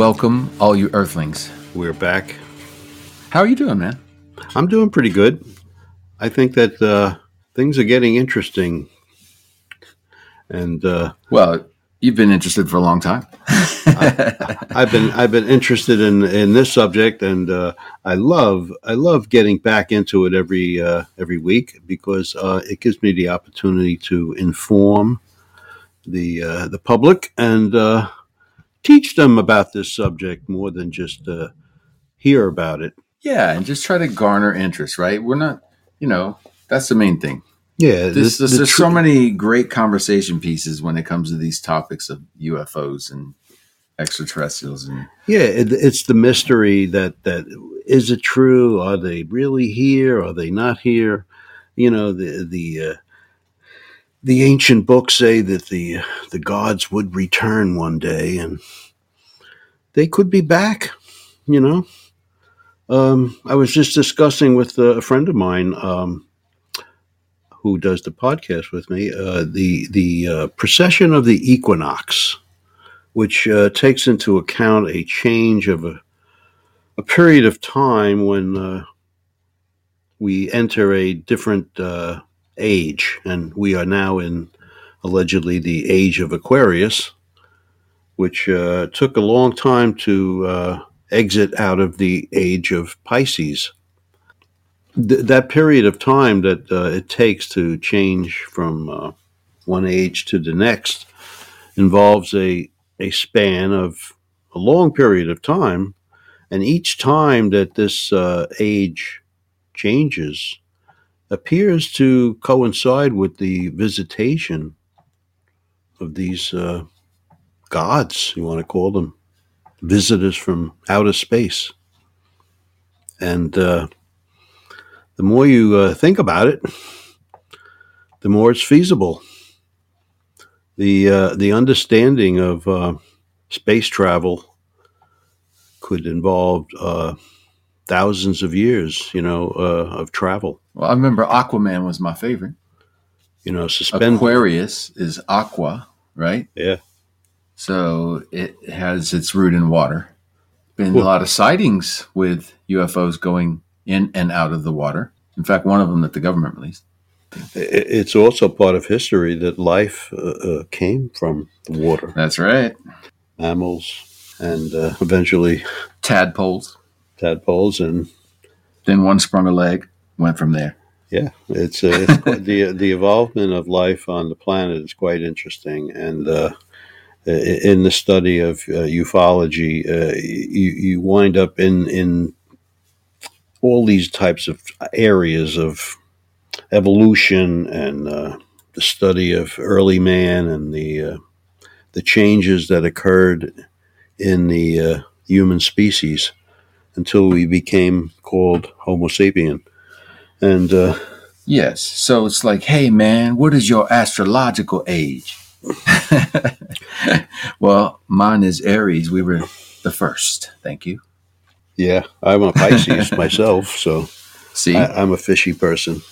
Welcome, all you Earthlings. We're back. How are you doing, man? I'm doing pretty good. I think that uh, things are getting interesting, and uh, Well, you've been interested for a long time. I've been I've been interested in in this subject, and uh, I love I love getting back into it every uh, every week because uh, it gives me the opportunity to inform the uh, the public and uh, teach them about this subject more than just uh, hear about it. yeah, and just try to garner interest, right? We're not, you know, that's the main thing. Yeah, This, this, the there's tr- so many great conversation pieces when it comes to these topics of UFOs and extraterrestrials, and Yeah, it, it's the mystery that that is it true? Are they really here? Are they not here? You know, the the uh, the ancient books say that the the gods would return one day, and they could be back. You know, um, I was just discussing with a friend of mine um, who does the podcast with me uh, the the uh, precession of the equinox which uh, takes into account a change of a, a period of time when uh, we enter a different uh, age, and we are now in allegedly the age of Aquarius, which uh, took a long time to uh, exit out of the age of Pisces. Th- that period of time that uh, it takes to change from uh, one age to the next involves a a span of a long period of time, and each time that this uh, age changes appears to coincide with the visitation of these uh, gods, you want to call them, visitors from outer space. And uh, the more you uh, think about it, the more it's feasible the uh, the understanding of uh, space travel could involve uh, thousands of years, you know, of travel. Well, I remember Aquaman was my favorite. You know, suspend. Aquarius is aqua, right? Yeah. So it has its root in water. Been Cool. a lot of sightings with UFOs going in and out of the water. In fact, one of them that the government released. It's also part of history that life uh, uh, came from the water, That's right. mammals, and uh, eventually Tadpoles. tadpoles, and Then one sprung a leg, went from there. yeah, it's, uh, it's the the evolvement of life on the planet is quite interesting, and uh, in the study of uh, ufology, uh, you you wind up in in all these types of areas of evolution and uh, the study of early man and the uh, the changes that occurred in the human species until we became called Homo sapien, and uh, Yes. So it's like, hey, man, what is your astrological age? well, mine is Aries. We were the first. Thank you. yeah, I'm a Pisces myself, so See, I, I'm a fishy person.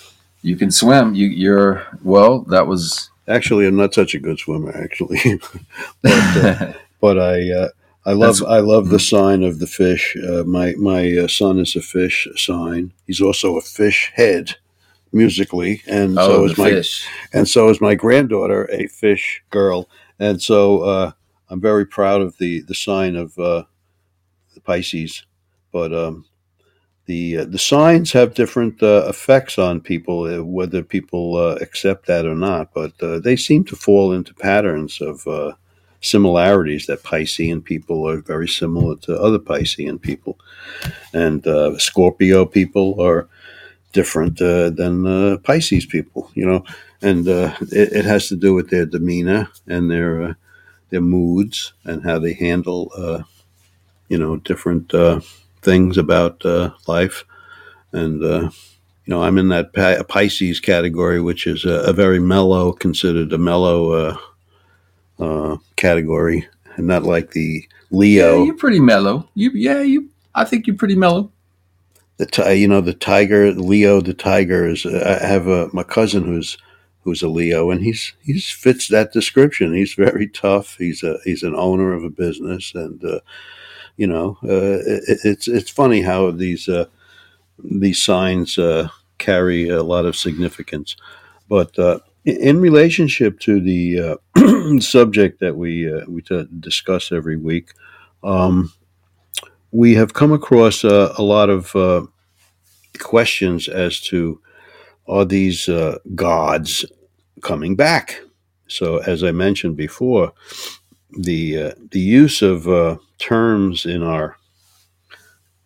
you can swim. You, you're, well, that was. Actually, I'm not such a good swimmer. Actually, but uh, but I uh, I love That's- I love the sign of the fish. Uh, my my uh, son is a fish sign. He's also a fish head musically, and so oh, is my fish. and so is my granddaughter, a fish girl. And so uh, I'm very proud of the the sign of uh, the Pisces. But um, the uh, the signs have different uh, effects on people, whether people uh, accept that or not. But uh, they seem to fall into patterns of uh, similarities. That Piscean people are very similar to other Piscean people, and uh, Scorpio people are different uh, than uh, Pisces people. You know, and uh, it, it has to do with their demeanor and their uh, their moods and how they handle uh, you know different things about life. And you know, I'm in that Pisces category, which is a, a very mellow, considered a mellow uh, uh, category, and not like the Leo. Yeah, you're pretty mellow. You, yeah, you. I think you're pretty mellow. the ti- you know the tiger Leo the tiger is I have a my cousin who's who's a Leo, and he's he's fits that description. He's very tough. He's a he's an owner of a business, and uh, you know, uh, it, it's it's funny how these uh, these signs uh, carry a lot of significance. But uh, in relationship to the uh, subject that we we t- discuss every week, um, we have come across a lot of questions as to are these gods coming back? So, as I mentioned before, the uh, the use of uh, terms in our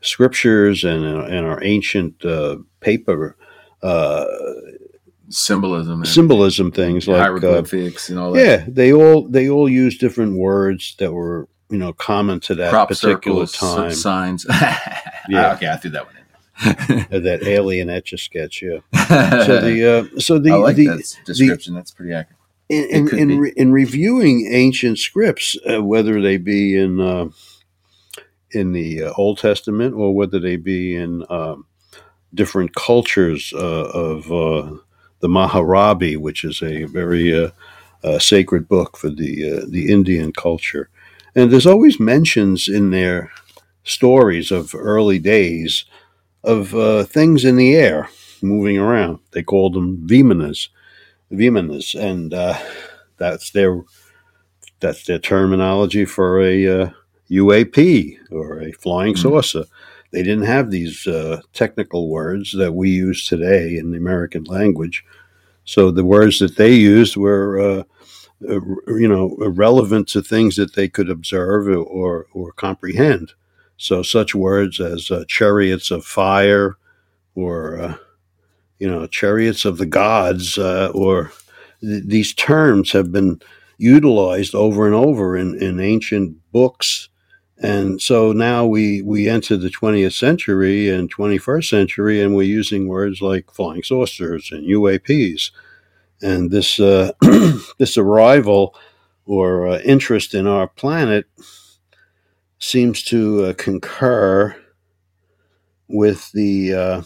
scriptures and in, our ancient uh, paper uh, symbolism symbolism things like uh, hieroglyphics and all that. Yeah, they all they all use different words that were you know common to that Crop particular circles, time. signs. Yeah. okay, I threw that one in. Uh, that alien etch a sketch, yeah. So the uh, so the like the, that description. That's pretty accurate. in in, in, re, in reviewing ancient scripts, uh, whether they be in uh, in the uh, Old Testament or whether they be in um, different cultures uh, of uh, the Maharabi, which is a very uh, uh, sacred book for the uh, the Indian culture, and there's always mentions in their stories of early days of uh, things in the air moving around. They called them vimanas, vimanas, and uh, that's their that's their terminology for a uh, UAP or a flying Mhm. saucer. They didn't have these uh, technical words that we use today in the American language. So the words that they used were, uh, uh, you know, relevant to things that they could observe or or comprehend. So such words as uh, chariots of fire, or uh, you know, chariots of the gods, uh, or th- these terms have been utilized over and over in, in ancient books. And so now we, we enter the 20th century and 21st century, and we're using words like flying saucers and UAPs. And this, uh, this arrival or uh, interest in our planet seems to uh, concur with the uh,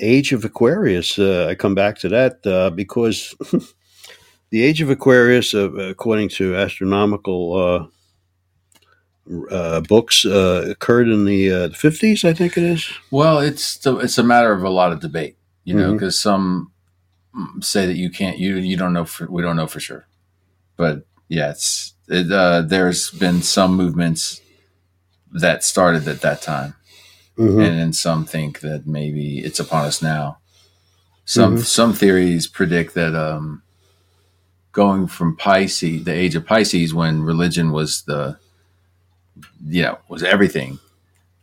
age of Aquarius. Uh, I come back to that uh, because the age of Aquarius, according to astronomical uh, books, uh, occurred in the uh, 50s, I think it is. Well, it's it's a matter of a lot of debate, you know, because some mm, say that you can't, you you don't know, for, we don't know for sure, but yeah, it's it, uh, there's been some movements that started at that time, Mhm. and then some think that maybe it's upon us now. Some Mhm. some theories predict that um, going from Pisces, the age of Pisces, when religion was the you know was everything,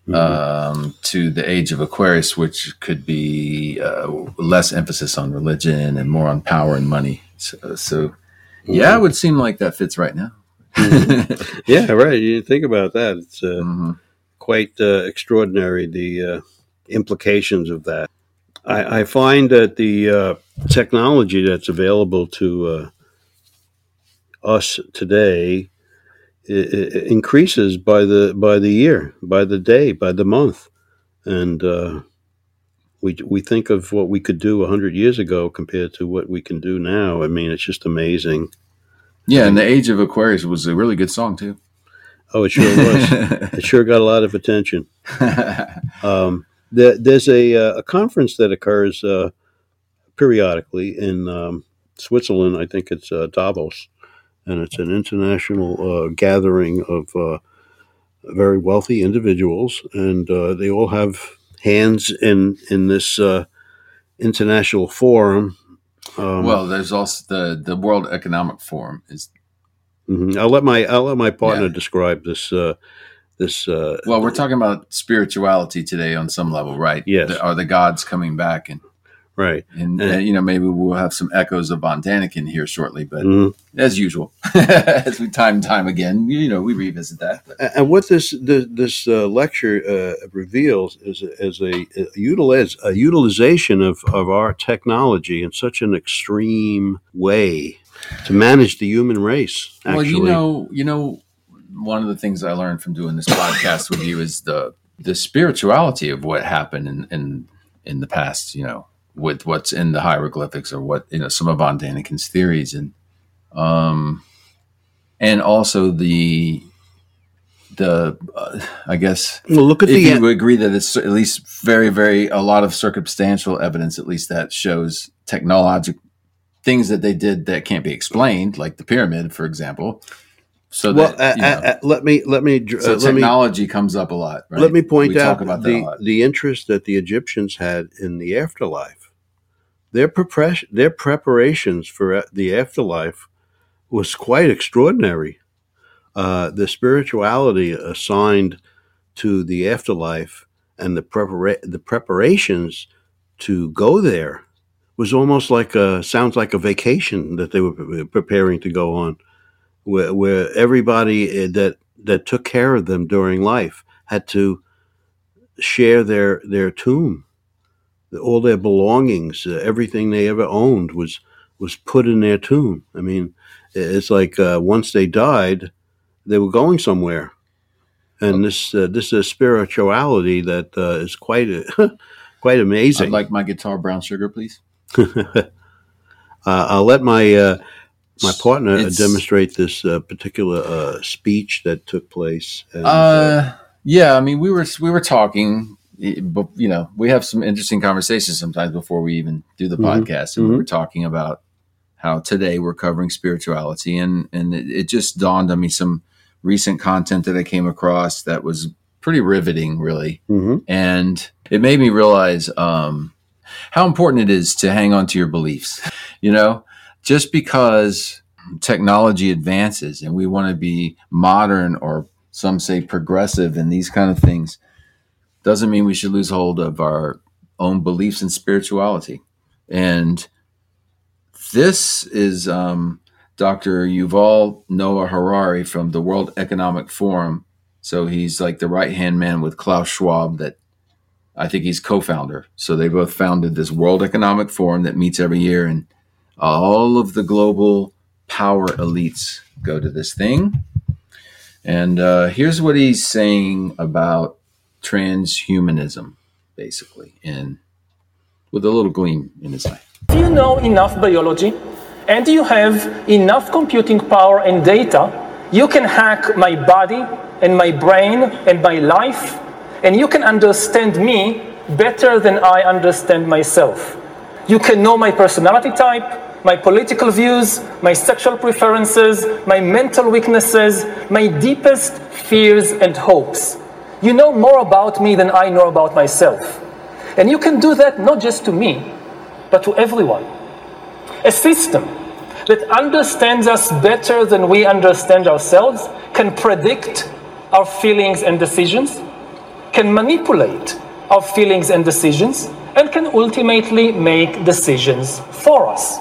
Mhm. um, to the age of Aquarius, which could be uh, less emphasis on religion and more on power and money. So, so yeah, it would seem like that fits right now. Mhm. yeah, right. You think about that. It's uh, Mhm. quite uh, extraordinary the uh, implications of that. I, I find that the uh, technology that's available to uh, us today i- i- increases by the by the year, by the day, by the month, and uh, we we think of what we could do hundred years ago compared to what we can do now. I mean, it's just amazing. Yeah, and the age of Aquarius was a really good song too. Oh, it sure was. it sure got a lot of attention. Um, there, there's a, uh, a conference that occurs uh, periodically in um, Switzerland. I think it's uh, Davos, and it's an international uh, gathering of uh, very wealthy individuals, and uh, they all have hands in in this uh, international forum. Um, well, there's also the the World Economic Forum is mhm. I'll let my I'll let my partner Yeah. describe this. Uh, this uh, well, we're talking about spirituality today on some level, right? Yes. The- are the gods coming back, and right. and, Uh, you know maybe we'll have some echoes of Von Daniken here shortly, but Mhm. as usual, as we time and time again, you know, we revisit that. But And what this this, this uh, lecture uh, reveals is is a, a, utilize, a utilization of, of our technology in such an extreme way to manage the human race. Actually, Well, you know, you know, one of the things I learned from doing this podcast with you is the the spirituality of what happened in in in the past. You know, with what's in the hieroglyphics or what you know some of von Daniken's theories and um and also the the uh, I guess well, look at if the you agree that it's at least very very a lot of circumstantial evidence at least that shows technologic things that they did that can't be explained like the pyramid for example so well, that, you uh, know, uh, uh, let me let me so uh, let me technology comes up a lot right? let me point we out the the interest that the Egyptians had in the afterlife. Their prepar- their preparations for uh, the afterlife was quite extraordinary. Uh, the spirituality assigned to the afterlife and the prepara- the preparations to go there was almost like a sounds like a vacation that they were preparing to go on, where, where everybody uh, that that took care of them during life had to share their their tomb, all their belongings, uh, everything they ever owned was was put in their tomb. I mean, it's like uh, once they died, they were going somewhere, and this uh, this is spirituality that uh, is quite quite I'd amazing. like my guitar brown sugar please uh, I'll let my uh, my partner It's- demonstrate this uh, particular uh, speech that took place. And, uh, Uh, yeah. I mean, we were we were talking, but you know, we have some interesting conversations sometimes before we even do the Mhm. podcast, and we Mhm. were talking about how today we're covering spirituality, and and it, it just dawned on me some recent content that I came across that was pretty riveting, really, mhm. and it made me realize um, how important it is to hang on to your beliefs. You know, just because technology advances and we want to be modern or some say progressive and these kind of things doesn't mean we should lose hold of our own beliefs and spirituality. And this is um, Dr. Yuval Noah Harari from the World Economic Forum. So he's like the right hand man with Klaus Schwab that I think he's co-founder. So they both founded this World Economic Forum that meets every year, and all of the global power elites go to this thing. And uh, here's what he's saying about transhumanism, basically, and with a little gleam in his eye. If you know enough biology and you have enough computing power and data, you can hack my body and my brain and my life, and you can understand me better than I understand myself. You can know my personality type, my political views, my sexual preferences, my mental weaknesses, my deepest fears and hopes. You know more about me than I know about myself. And you can do that not just to me, but to everyone. A system that understands us better than we understand ourselves can predict our feelings and decisions, can manipulate our feelings and decisions, and can ultimately make decisions for us.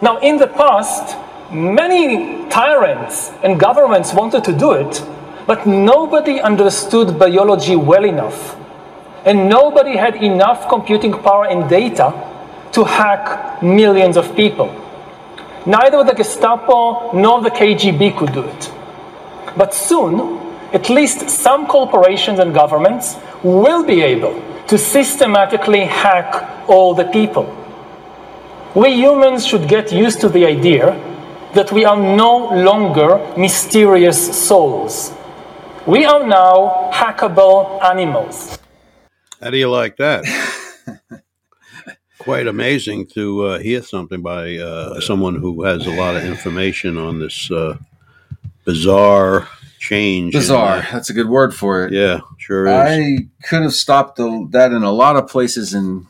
Now, in the past, many tyrants and governments wanted to do it, but nobody understood biology well enough, and nobody had enough computing power and data to hack millions of people. Neither the Gestapo nor the KGB could do it. But soon, at least some corporations and governments will be able to systematically hack all the people. We humans should get used to the idea that we are no longer mysterious souls. We are now hackable animals. How do you like that? Quite amazing to uh, hear something by uh, someone who has a lot of information on this uh, bizarre change. Bizarre. uh, That's a good word for it. yeah, sure is. I could have stopped the, that in a lot of places and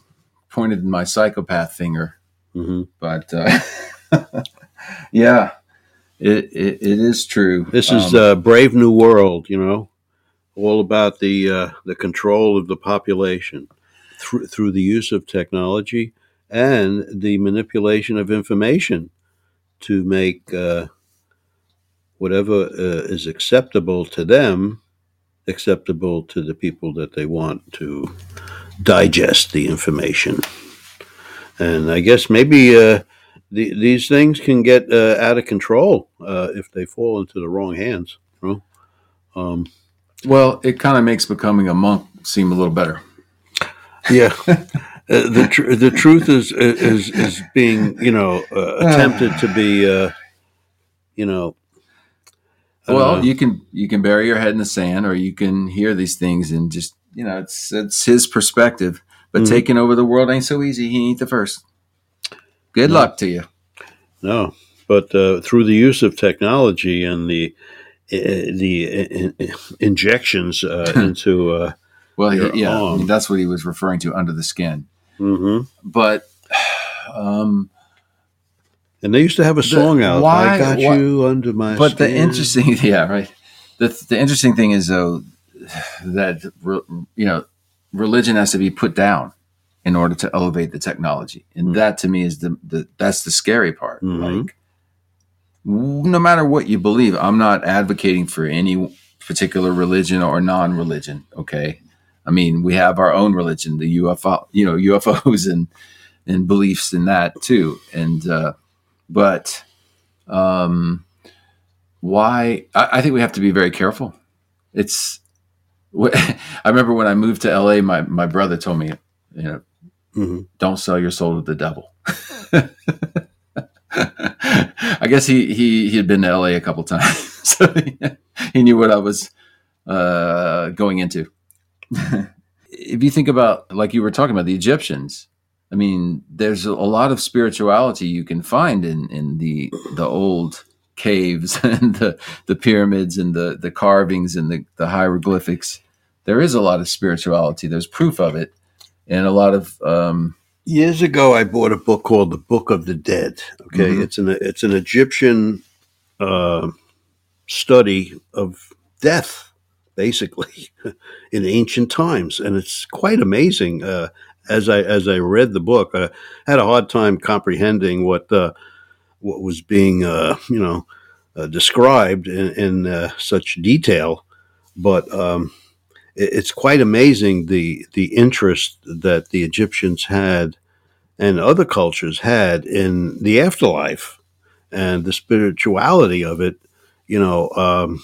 pointed my psychopath finger, hmm but uh, yeah, it, it it is true. This is Um, uh, Brave New World, you know, all about the uh, the control of the population through through the use of technology and the manipulation of information to make uh, whatever uh, is acceptable to them acceptable to the people that they want to digest the information. And I guess maybe uh, the, these things can get uh, out of control uh, if they fall into the wrong hands. You know? um, well, it kind of makes becoming a monk seem a little better. yeah, uh, the tr- the truth is is is being you know uh, attempted to be uh, you know. well, you can you can bury your head in the sand, or you can hear these things and just you know it's it's his perspective. But Mhm. taking over the world ain't so easy. He ain't the first. Good No. luck to you. No, but uh, through the use of technology and the uh, the uh, injections uh, into. Uh, Well, he- yeah, I mean, that's what he was referring to under the skin. mhm. But um, And they used to have a The- song out. why- I got why- you under my. but the interesting, yeah, right. The the interesting thing is though that you know religion has to be put down in order to elevate the technology, and Mm. that to me is the, the that's the scary part. Mhm. Like, no matter what you believe, I'm not advocating for any particular religion or non-religion. Okay, I mean we have our own religion, the UFO, you know, UFOs and and beliefs in that too, and uh, but um, why? I, I think we have to be very careful. It's. I remember when I moved to LA, my my brother told me, you know, Mhm. don't sell your soul to the devil. I guess he he he had been to LA a couple times, so he, he knew what I was uh, going into. if you think about, like you were talking about, the Egyptians, I mean, there's a lot of spirituality you can find in in the the old caves and the the pyramids and the the carvings and the the hieroglyphics. There is a lot of spirituality. There's proof of it, and a lot of um, Years ago, I bought a book called The Book of the Dead. Okay, Mhm. it's an it's an Egyptian uh, study of death, basically, in ancient times, and it's quite amazing. Uh, as I as I read the book, I had a hard time comprehending what uh, what was being uh, you know uh, described in, in uh, such detail, but um, it's quite amazing the the interest that the Egyptians had and other cultures had in the afterlife and the spirituality of it. You know, um,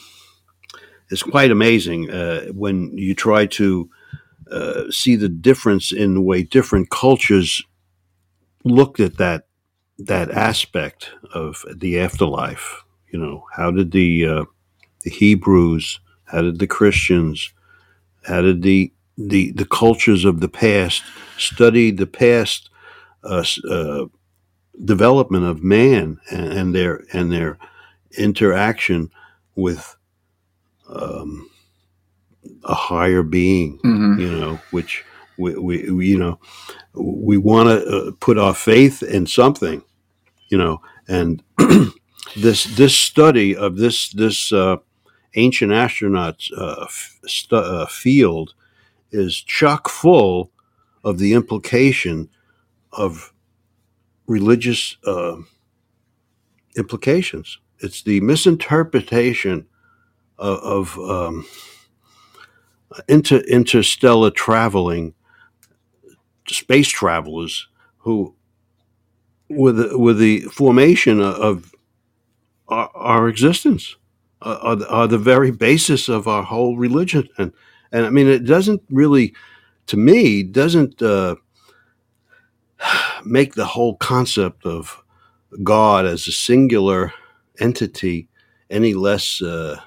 it's quite amazing uh, when you try to uh, see the difference in the way different cultures looked at that that aspect of the afterlife. You know, how did the uh, the Hebrews, how did the Christians, how did the the the cultures of the past study the past uh, uh, development of man and, and their and their interaction with um, a higher being you know, which we, we, we you know, we want to uh, put our faith in something, you know, and this this study of this this uh, ancient astronauts uh, stu- uh, field is chock full of the implication of religious uh, implications. It's the misinterpretation of, of um, inter, interstellar traveling space travelers who with with the formation of our, our existence are, are the very basis of our whole religion and and I mean it doesn't really to me doesn't uh, make the whole concept of God as a singular entity any less uh,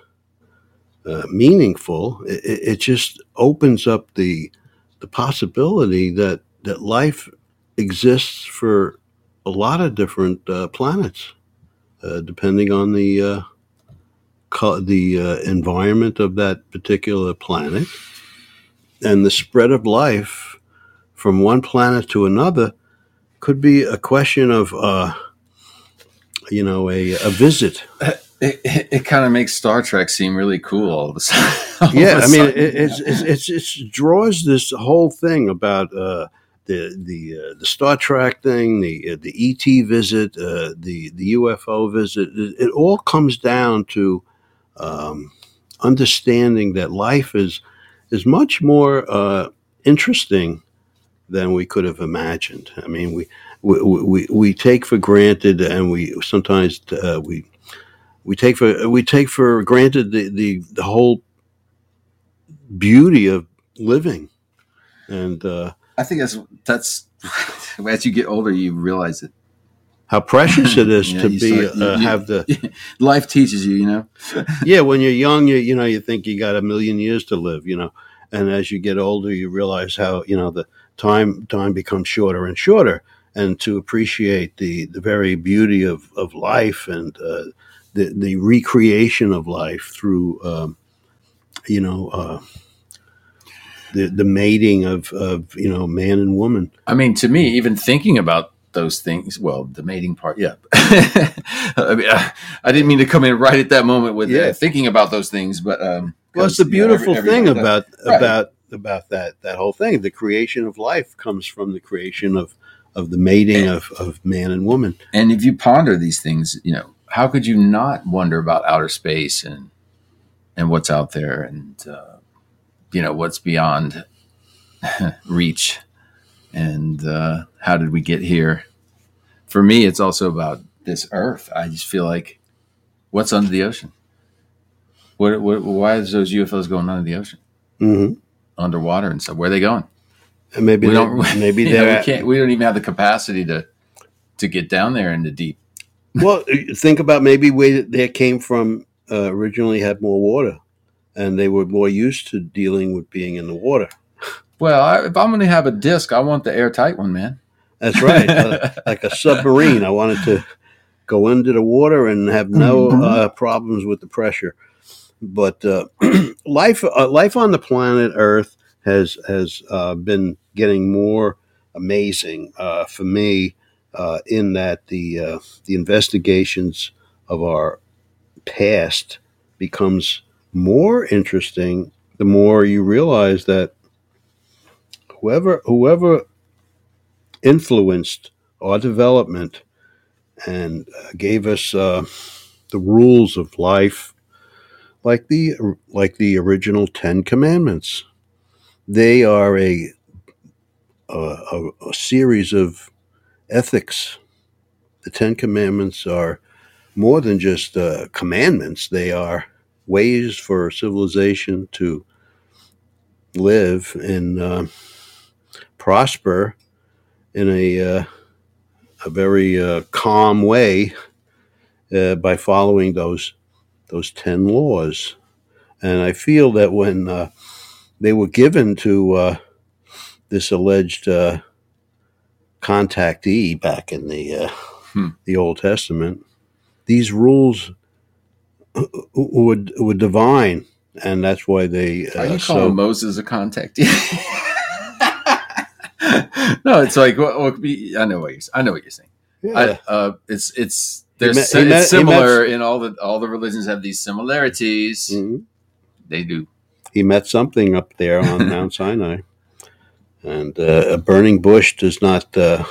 uh, meaningful. It, it just opens up the the possibility that that life exists for a lot of different uh, planets, uh, depending on the uh, the uh, environment of that particular planet, and the spread of life from one planet to another could be a question of uh, you know a, a visit. it, it, it kind of makes Star Trek seem really cool all of a sudden. Yeah, a I mean, it, it's, it's it's it draws this whole thing about uh, the the uh, the Star Trek thing, the uh, the ET visit, uh, the the UFO visit. It, it all comes down to um, understanding that life is is much more uh, interesting than we could have imagined. I mean, we we, we, we take for granted, and we sometimes uh, we we take for we take for granted the, the, the whole beauty of living and uh, I think that's that's as you get older, you realize it. How precious it is Yeah, to be start- uh, you- have the Life teaches you, you know. yeah. When you're young, you you know you think you got a million years to live, you know, and as you get older, you realize how you know the time time becomes shorter and shorter, and to appreciate the the very beauty of of life and uh, the the recreation of life through um, you know. Uh, the, the mating of, of you know man and woman I mean, to me, even thinking about those things, well, the mating part, yeah. I, mean, I, I didn't mean to come in right at that moment with Yeah. uh, thinking about those things, but um, Well, it's the you know, every- beautiful thing about Right. about about that that whole thing. The creation of life comes from the creation of of the mating of, of man and woman. And if you ponder these things, you know, how could you not wonder about outer space and and what's out there, and uh, you know what's beyond reach, and uh, how did we get here? For me, it's also about this Earth. I just feel like, what's under the ocean? What, what why is those UFOs going under the ocean, hmm underwater and stuff? Where are they going? And maybe we they, don't. maybe they we can't. We don't even have the capacity to to get down there in the deep. well think about maybe where they came from. Uh, originally had more water, and they were more used to dealing with being in the water. Well, I, if I'm going to have a disc, I want the airtight one, man. That's right, uh, like a submarine. I wanted to go into the water and have no uh, problems with the pressure. But uh, life, uh, life on the planet Earth has has uh, been getting more amazing uh, for me. Uh, in that the uh, the investigations of our past becomes more interesting the more you realize that whoever whoever influenced our development and uh, gave us uh, the rules of life, like the like the original Ten Commandments. They are a a, a, series of ethics. The Ten Commandments are more than just uh, commandments; they are ways for civilization to live and uh, prosper in a uh, a very uh, calm way uh, by following those those ten laws. And I feel that when uh, they were given to uh, this alleged uh, contactee back in the uh, Hmm. the Old Testament, these rules were were divine, and that's why they. Are you calling so Moses a contact? no, it's like could be, I know what you're. I know what you're saying. yeah. I, uh, it's it's there's met- met- it's met- similar in all the all the religions have these similarities. Mhm. They do. he met something up there on Mount Sinai, and uh, a burning bush does not, uh,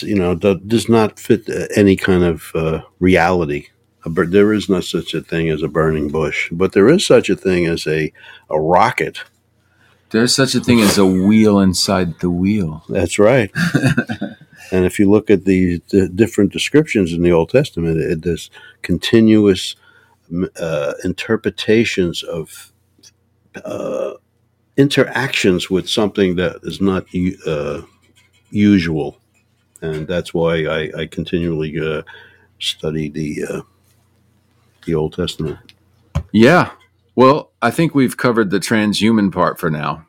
you know, does not fit uh, any kind of uh, reality. A bur- there is no such a thing as a burning bush, but there is such a thing as a a rocket. There's such a thing as a wheel inside the wheel. That's right. and if you look at the, the different descriptions in the Old Testament, it, there's continuous uh, interpretations of uh, interactions with something that is not uh, usual, and that's why I, I continually uh, study the uh, the Old Testament. Yeah. Well, I think we've covered the transhuman part for now.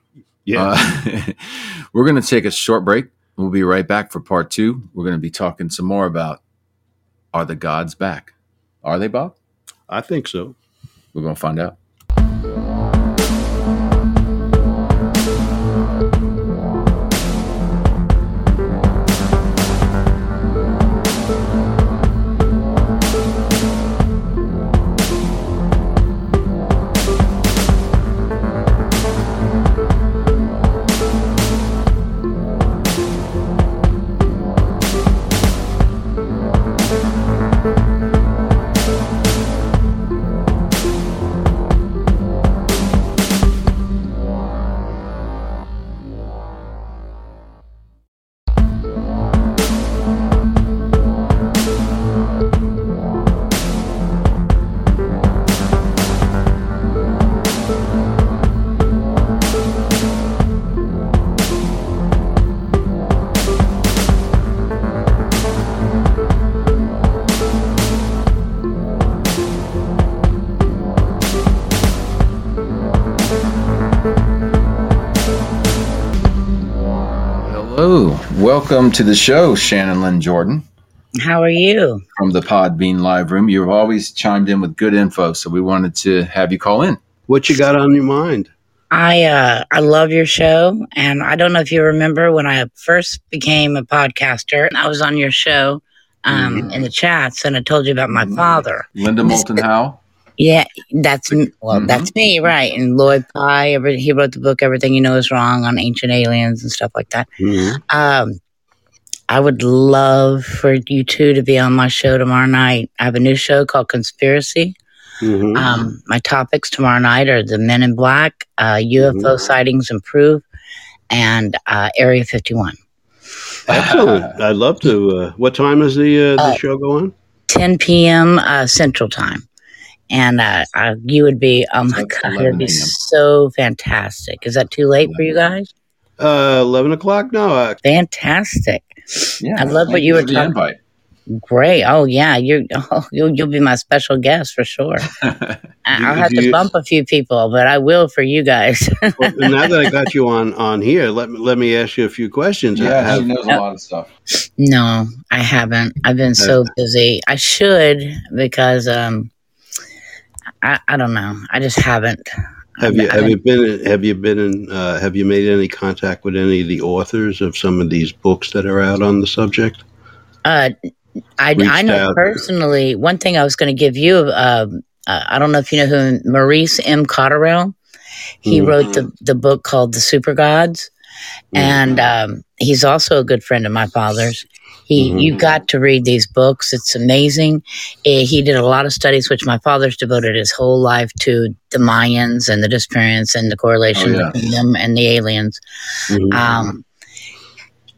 Uh, we're going to take a short break. We'll be right back for part two. We're going to be talking some more about are the gods back? Are they, Bob? I think so. We're going to find out. Hello, welcome to the show, Shannon Lynn Jordan. How are you? From the Podbean Live Room. You've always chimed in with good info, so we wanted to have you call in. What you got on your mind? I uh, I love your show, and I don't know if you remember when I first became a podcaster. I was on your show um, mm-hmm. in the chats, and I told you about my mm-hmm. father, Linda Moulton Howe. Yeah, that's well, mm-hmm. that's me, right? And Lloyd Pye, every, he wrote the book "Everything You Know Is Wrong" on ancient aliens and stuff like that. Mm-hmm. Um, I would love for you two to be on my show tomorrow night. I have a new show called Conspiracy. Mm-hmm. Um, my topics tomorrow night are the Men in Black, uh, UFO mm-hmm. sightings improve, and uh, Area 51. Excellent. I'd love to. Uh, what time is the, uh, the uh, show going? 10 p.m. Uh, Central Time and uh, uh, you would be oh my god it would be so fantastic. Is that too late for you guys? Uh 11 o'clock? No uh, fantastic. Yeah i love what you were talking about great. Oh yeah you're oh, you'll, you'll be my special guest for sure. I'll have to bump a few people but i will for you guys. Well, now that i got you on on here let me let me ask you a few questions. Yeah have, she knows a lot of stuff. No i haven't. I've been so busy. I should because um I, I don't know. I just haven't. Have you have you been have you been in uh, have you made any contact with any of the authors of some of these books that are out on the subject? Uh, I I know out. personally. One thing I was going to give you. Uh, uh, I don't know if you know who Maurice M. Cotterell. He mm-hmm. wrote the the book called The Super Gods, mm-hmm. and um, he's also a good friend of my father's. He, mm-hmm. you got to read these books. It's amazing. Eh, he did a lot of studies, which my father's devoted his whole life to the Mayans and the disappearance and the correlation oh, yeah. between them and the aliens. Mm-hmm. Um,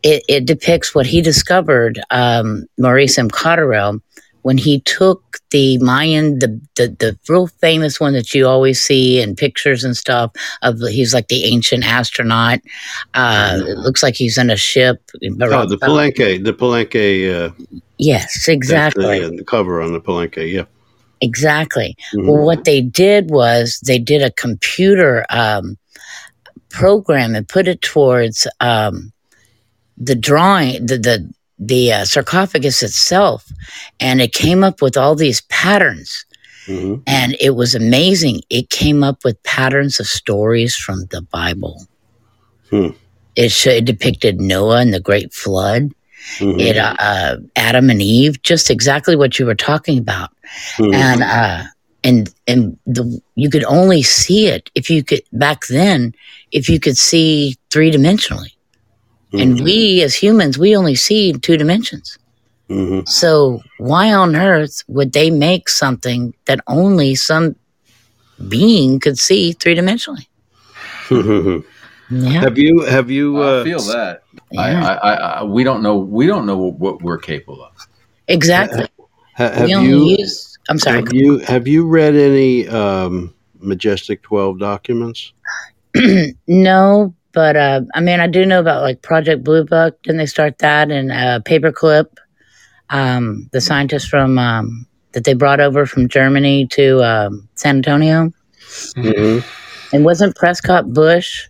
it, it, depicts what he discovered, um, Maurice M. Cotterell, when he took the Mayan, the, the, the real famous one that you always see in pictures and stuff of he's like the ancient astronaut. Uh, it looks like he's in a ship. Oh, the Palenque, the Palenque. Uh, yes, exactly. The, the, cover on the Palenque, yeah. Exactly. Mm-hmm. Well, what they did was they did a computer um, program and put it towards um, the drawing, the, the the uh, sarcophagus itself, and it came up with all these patterns. Mm-hmm. And it was amazing. It came up with patterns of stories from the Bible. Hmm. It, it, depicted Noah and the great flood. Mm-hmm. It uh, uh, Adam and Eve, just exactly what you were talking about, mm-hmm. and uh, and and the you could only see it if you could back then if you could see three dimensionally. Mm-hmm. And we as humans, we only see two dimensions. Mm-hmm. So why on earth would they make something that only some being could see three dimensionally? yeah. Have you have you uh, I feel that? Yeah. I, I, I, we don't know we don't know what we're capable of. Exactly. have you? Use, I'm sorry. Have you have you read any um, Majestic Twelve documents? no, but uh, I mean, I do know about like Project Blue Book. Didn't they start that? And uh, Paperclip, um, the scientists from um, that they brought over from Germany to um, San Antonio. Mm-hmm. And wasn't Prescott Bush?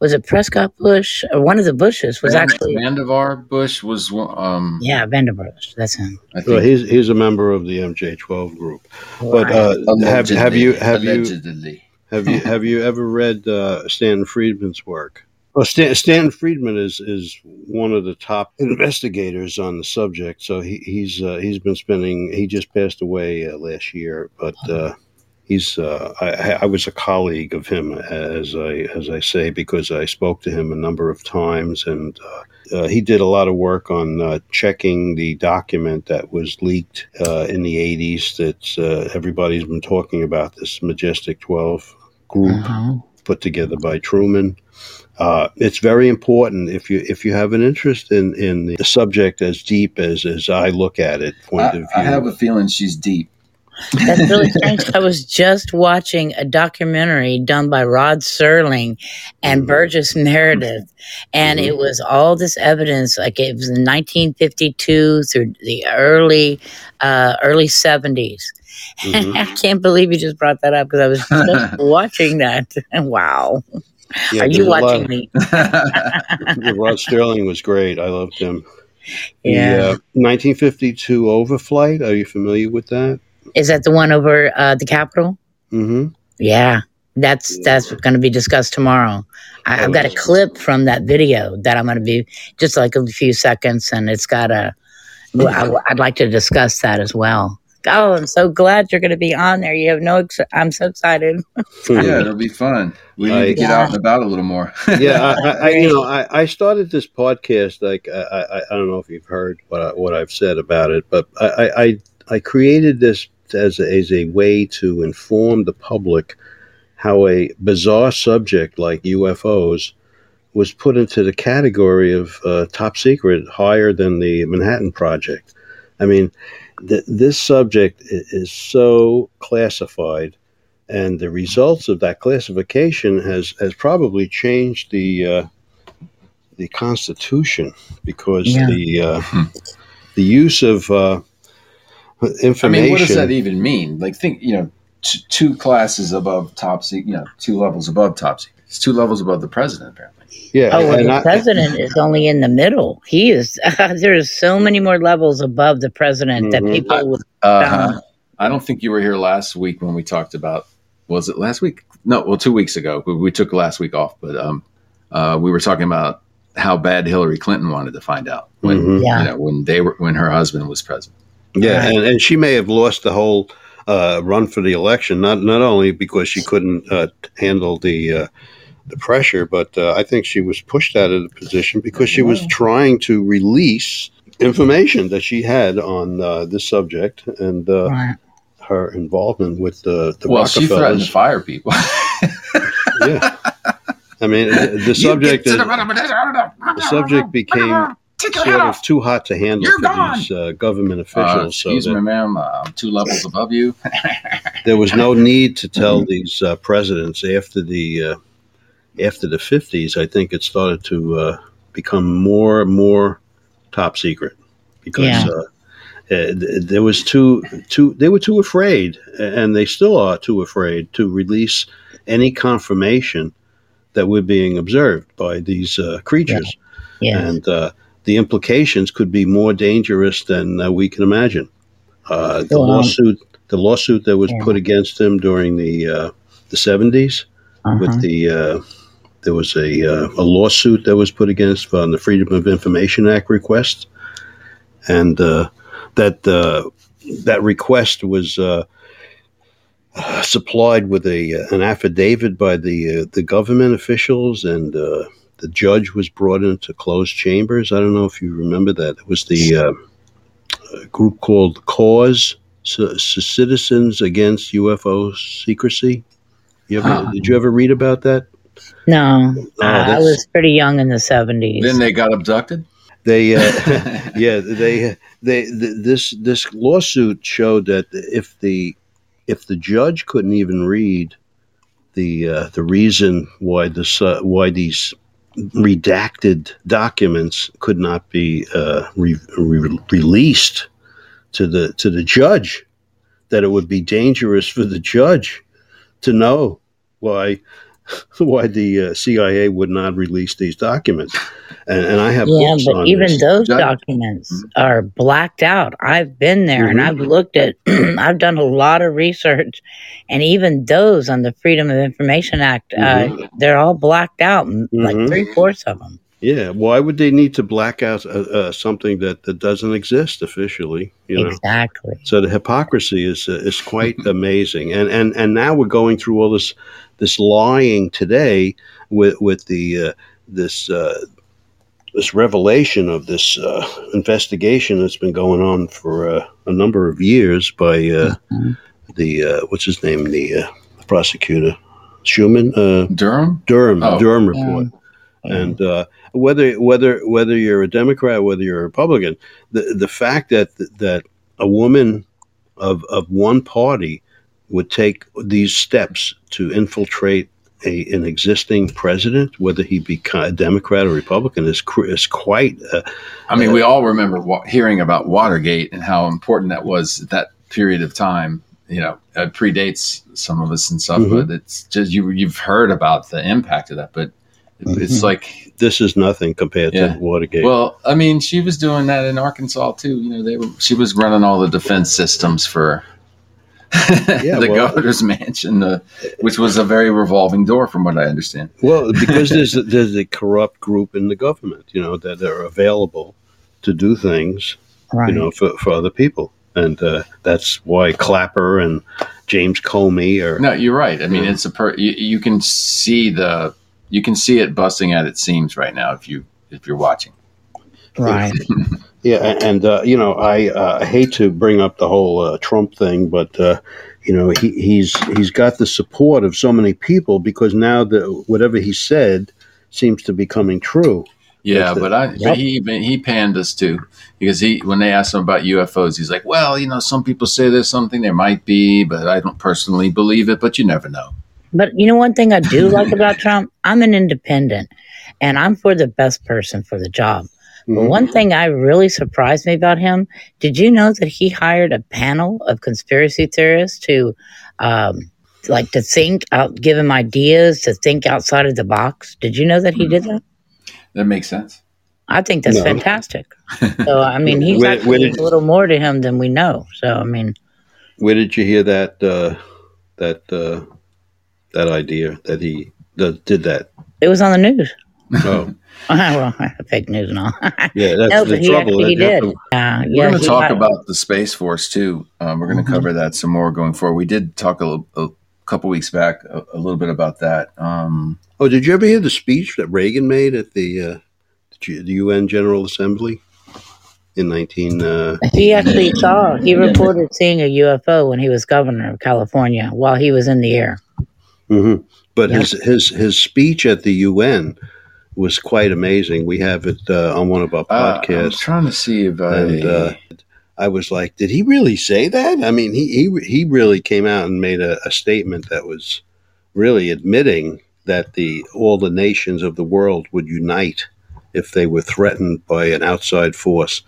Was it Prescott Bush or one of the Bushes was Van, actually Vannevar Bush was um yeah Vannevar Bush that's him. Well, he's he's a member of the MJ12 group. But uh, have have you have allegedly. you have you have you ever read uh, Stanton Friedman's work? Well, Stan, Stanton Friedman is is one of the top investigators on the subject. So he, he's uh, he's been spending. He just passed away uh, last year, but uh, he's. Uh, I, I, was a colleague of him, as I as I say, because I spoke to him a number of times, and uh, uh, he did a lot of work on checking the document that was leaked in the '80s. That everybody's been talking about this Majestic Twelve group uh-huh. put together by Truman. Uh, it's very important if you if you have an interest in in the subject as deep as as I look at it. Point I, of view. I have a feeling she's deep. That's really strange. I was just watching a documentary done by Rod Serling and mm-hmm. Burgess Meredith, and mm-hmm. it was all this evidence. Like it was in 1952 through the early uh, early 70s, Mm-hmm. I can't believe you just brought that up because I was just watching that. wow. Yeah, Are you watching me? Rod Serling was great. I loved him. The, Yeah. uh, 1952 Overflight. Are you familiar with that? Is that the one over uh, the Capitol? Mm-hmm. Yeah, that's that's going to be discussed tomorrow. I, I've got a clip from that video that I'm going to be just like a few seconds, and it's got a. Well, I, I'd like to discuss that as well. Oh, I'm so glad you're going to be on there. You have no. Ex- I'm so excited. yeah, it'll be fun. We need I- to get Yeah. out and about a little more. yeah, I, I, I, you know, I, I started this podcast. Like, I, I, I don't know if you've heard what I, what I've said about it, but I, I, I- I created this as a, as a way to inform the public how a bizarre subject like UFOs was put into the category of uh, top secret, higher than the Manhattan Project. I mean, th- this subject is so classified and the results of that classification has has probably changed the uh, the Constitution because Yeah. the uh, the use of uh, I mean, what does that even mean? Like, think you know, t- two classes above top secret. You know, two levels above top secret. It's two levels above the president, apparently. yeah, Oh, well, and the I- president is only in the middle. He is. there's so many more levels above the president that Mhm. people would. Uh-huh. I don't think you were here last week when we talked about. Was it last week? No, well, two weeks ago. We, we took last week off, but um, uh, we were talking about how bad Hillary Clinton wanted to find out when Mhm. Yeah. you know when they were when her husband was president. Yeah, Right. and, and she may have lost the whole uh, run for the election. Not not only because she couldn't uh, handle the uh, the pressure, but uh, I think she was pushed out of the position because she was trying to release information that she had on uh, this subject and uh, Right. her involvement with the, the well, she threatened to fire people. yeah, I mean the, the subject is, the subject became sort of too hot to handle You're for gone. these uh, government Uh, officials. so excuse that me, ma'am. Uh, I'm two levels above you. there was no need to tell these uh, presidents after the uh, after the fifties. I think it started to uh, become more and more top secret because Yeah. uh, uh, th- there was too too they were too afraid, and they still are too afraid to release any confirmation that we're being observed by these uh, creatures, Yeah. and uh, the implications could be more dangerous than uh, we can imagine. Uh, the Go lawsuit, the lawsuit that was Yeah. put against him during the uh, the seventies, Uh-huh. with the uh, there was a uh, a lawsuit that was put against on the Freedom of Information Act request, and uh, that uh, that request was. Uh, supplied with a uh, an affidavit by the uh, the government officials and uh, the judge was brought into closed chambers. I don't know if you remember that. It was the uh, group called Cause C- C- Citizens Against UFO Secrecy. You ever, Huh. Did you ever read about that? No, Oh, I, I was pretty young in the 70s. then they got abducted. They, uh, yeah, they, they, th- this this lawsuit showed that if the if the judge couldn't even read the uh, the reason why this uh, why these redacted documents could not be uh, re- re- released to the to the judge, that it would be dangerous for the judge to know why why the uh, CIA would not release these documents. And, and I have yeah, but even this. those documents Mhm. are blacked out. I've been there and Mhm. I've looked at, I've done a lot of research, and even those on the Freedom of Information Act, uh, they're all blacked out, like Mhm. three fourths of them. Yeah, why would they need to black out uh, uh, something that, that doesn't exist officially? You know, Exactly. so the hypocrisy is uh, is quite amazing, and and and now we're going through all this this lying today with with the uh, this uh, this revelation of this uh, investigation that's been going on for uh, a number of years by uh, Mhm. the uh, what's his name the, uh, the prosecutor Schumann uh, Durham. Durham Oh. Durham report. Yeah. And uh, whether whether whether you're a Democrat, whether you're a Republican, the the fact that that a woman of of one party would take these steps to infiltrate a, an existing president, whether he be a Democrat or Republican, is is quite. Uh, I mean, we all remember wa- hearing about Watergate and how important that was at that period of time you know it predates some of us and stuff, Mhm. but it's just you you've heard about the impact of that, but it's Mhm. like This is nothing compared Yeah. to Watergate. well, I mean, she was doing that in Arkansas too. You know, they were she was running all the defense systems for the well- governor's mansion, uh, which was a very revolving door, from what I understand. Well, because there's a, there's a corrupt group in the government, you know, that are available to do things, Right. you know, for, for other people, and uh, that's why Clapper and James Comey are. No, you're right. I mean, Yeah. it's a per. You, you can see the you can see it busting at its seams right now if you if you're watching. right. Yeah, and uh, you know, I uh, hate to bring up the whole uh, Trump thing, but uh, you know, he, he's he's got the support of so many people because now the whatever he said seems to be coming true. Yeah, That's it. but I Yep. but he even he panned us too because he when they asked him about UFOs, he's like, well, you know, some people say there's something there might be, but I don't personally believe it. But you never know. But you know one thing I do like about Trump? I'm an independent and I'm for the best person for the job. But Mhm. one thing I really surprised me about him, did you know that he hired a panel of conspiracy theorists to um like to think out give him ideas to think outside of the box? Did you know that he did that? That makes sense. I think that's No. fantastic. So I mean he's Where- actually where did- a little more to him than we know. So I mean Where did you hear that uh, that uh, that idea that he that did that? it was on the news. Oh, well, fake news and all. yeah, that's no, the but he trouble. actually That- did. that- Uh, We're yeah, going to talk hi- about the Space Force too. Um, we're going to Mhm. cover that some more going forward. We did talk a, a couple weeks back a, a little bit about that. Um, Oh, did you ever hear the speech that Reagan made at the uh, the UN General Assembly in nineteen? Uh, He actually saw, he reported seeing a UFO when he was governor of California while he was in the air. mhm. But Yeah. his his his speech at the UN was quite amazing. We have it uh, on one of our uh, I'm podcasts. trying to see if I. And, uh, I was like, did he really say that? I mean, he he, he really came out and made a, a statement that was really admitting that the all the nations of the world would unite if they were threatened by an outside force.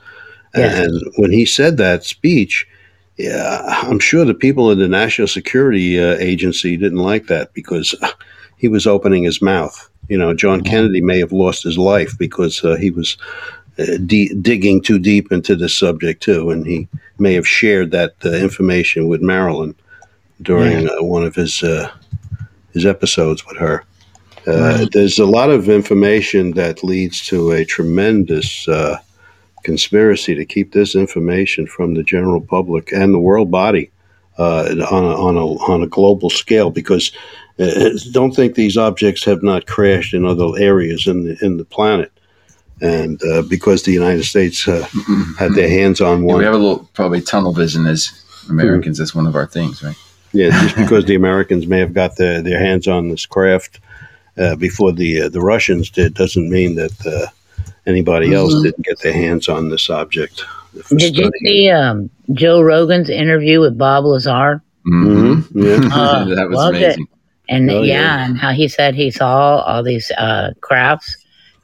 Yes. And when he said that speech, yeah, I'm sure the people in the National Security uh, Agency didn't like that because he was opening his mouth. You know, John Kennedy may have lost his life because uh, he was uh, de- digging too deep into this subject too, and he may have shared that uh, information with Marilyn during uh, one of his uh, his episodes with her. Uh, There's a lot of information that leads to a tremendous uh, conspiracy to keep this information from the general public and the world body uh, on a, on a on a global scale. Because don't think these objects have not crashed in other areas in the in the planet, and uh, because the United States uh, had their hands on Yeah, one, we have a little probably tunnel vision as Americans. That's one of our things, right? Yeah, just because the Americans may have got their, their hands on this craft uh, before the uh, the Russians did, doesn't mean that uh, anybody else Mhm. didn't get their hands on this object. for Did you see um, Joe Rogan's interview with Bob Lazar? Mhm. Mhm, yeah. Uh, that was amazing. it. And Oh, yeah, yeah. and how he said he saw all these uh, crafts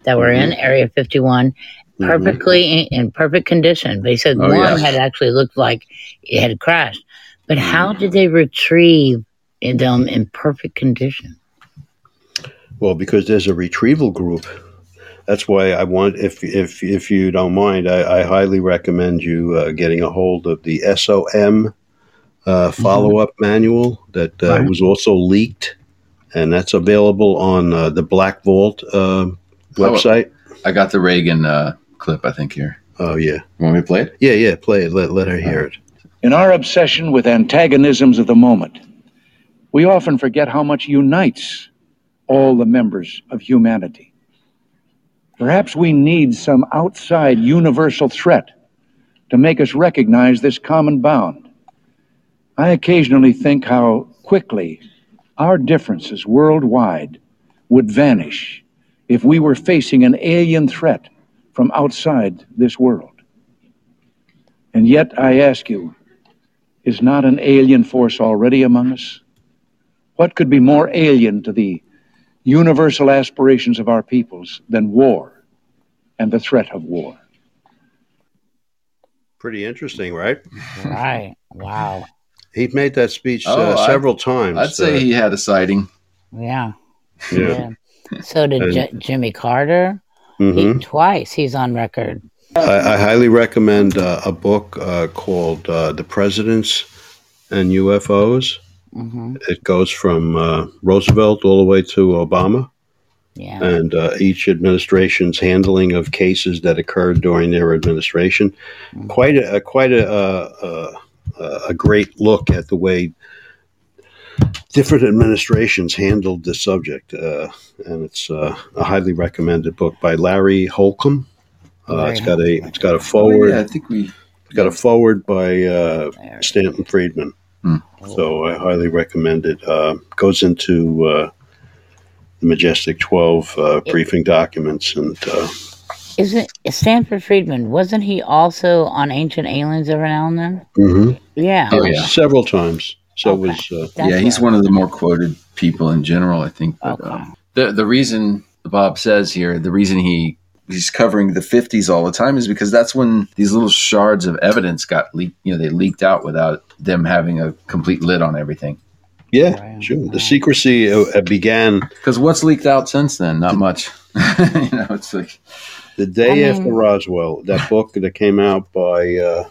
that were in Area 51 Mhm. perfectly in, in perfect condition. But he said Oh, one yeah. had actually looked like it had crashed. But how did they retrieve them in perfect condition? Well, because there's a retrieval group. That's why I want, if if if you don't mind, I, I highly recommend you uh, getting a hold of the SOM uh, follow up manual that uh, Right. was also leaked, and that's available on uh, the Black Vault uh, website. I got the Reagan uh, clip. I think here. Oh yeah, Want me to play it? yeah, yeah. Play it. Let let her hear it. In our obsession with antagonisms of the moment, we often forget how much unites all the members of humanity. Perhaps we need some outside universal threat to make us recognize this common bound. I occasionally think how quickly our differences worldwide would vanish if we were facing an alien threat from outside this world. And yet, I ask you, is not an alien force already among us? What could be more alien to the universal aspirations of our peoples than war and the threat of war? Pretty interesting, right? Right. Wow. He made that speech Oh, uh, I- several times. I'd say uh, he had a sighting. Yeah. yeah. So did And- J- Jimmy Carter. Mhm. He, twice he's on record. I, I highly recommend uh, a book uh, called uh, "The Presidents and UFOs." hmm It goes from uh, Roosevelt all the way to Obama, Yeah. and uh, each administration's handling of cases that occurred during their administration. Quite a, a quite a, a, a, a great look at the way different administrations handled the subject, uh, and it's uh, a highly recommended book by Larry Holcombe. Uh, it's got a it's got a forward. Oh, forward. yeah, I think we. Got a forward by uh, Stanton Friedman. Hmm. So I highly recommend it. Uh, goes into uh, the Majestic 12 uh, briefing documents. And uh, Isn't Stanton Friedman? Wasn't he also on Ancient Aliens every now and then? mhm. Yeah. Oh, yeah. several times. So Okay. it was, uh, yeah, he's one of the more quoted people in general, I think. But, Okay. um, the the reason Bob says here, the reason he he's covering the 50s all the time is because that's when these little shards of evidence got leaked. You know, they leaked out without them having a complete lid on everything. yeah, Right, sure. The secrecy uh, began Because what's leaked out since then? Not much. you know, it's like the day I mean- after Roswell, that book that came out by uh,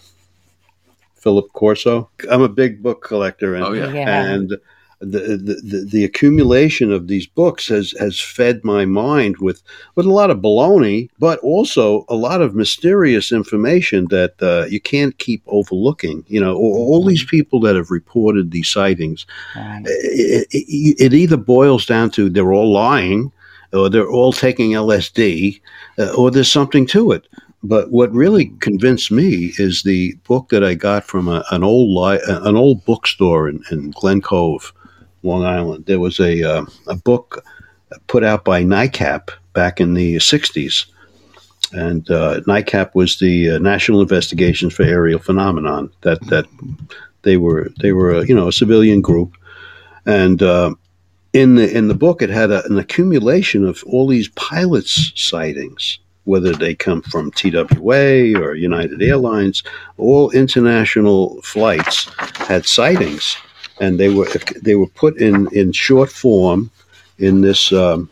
Philip Corso. I'm a big book collector. And, Oh, yeah. Yeah. and the, the, the, the accumulation of these books has, has fed my mind with, with a lot of baloney, but also a lot of mysterious information that uh, you can't keep overlooking. You know, all, all these people that have reported these sightings, Right. it, it, it either boils down to they're all lying, or they're all taking LSD, uh, or there's something to it. But what really convinced me is the book that I got from a, an old li- an old bookstore in, in Glen Cove, Long Island. There was a uh, a book put out by NICAP back in the '60s, and uh, NICAP was the uh, National Investigations for Aerial Phenomenon. That that they were they were a, you know a civilian group, and uh, in the in the book it had a, an accumulation of all these pilots sightings, whether they come from TWA or United Airlines, all international flights had sightings, and they were they were put in in short form in this um,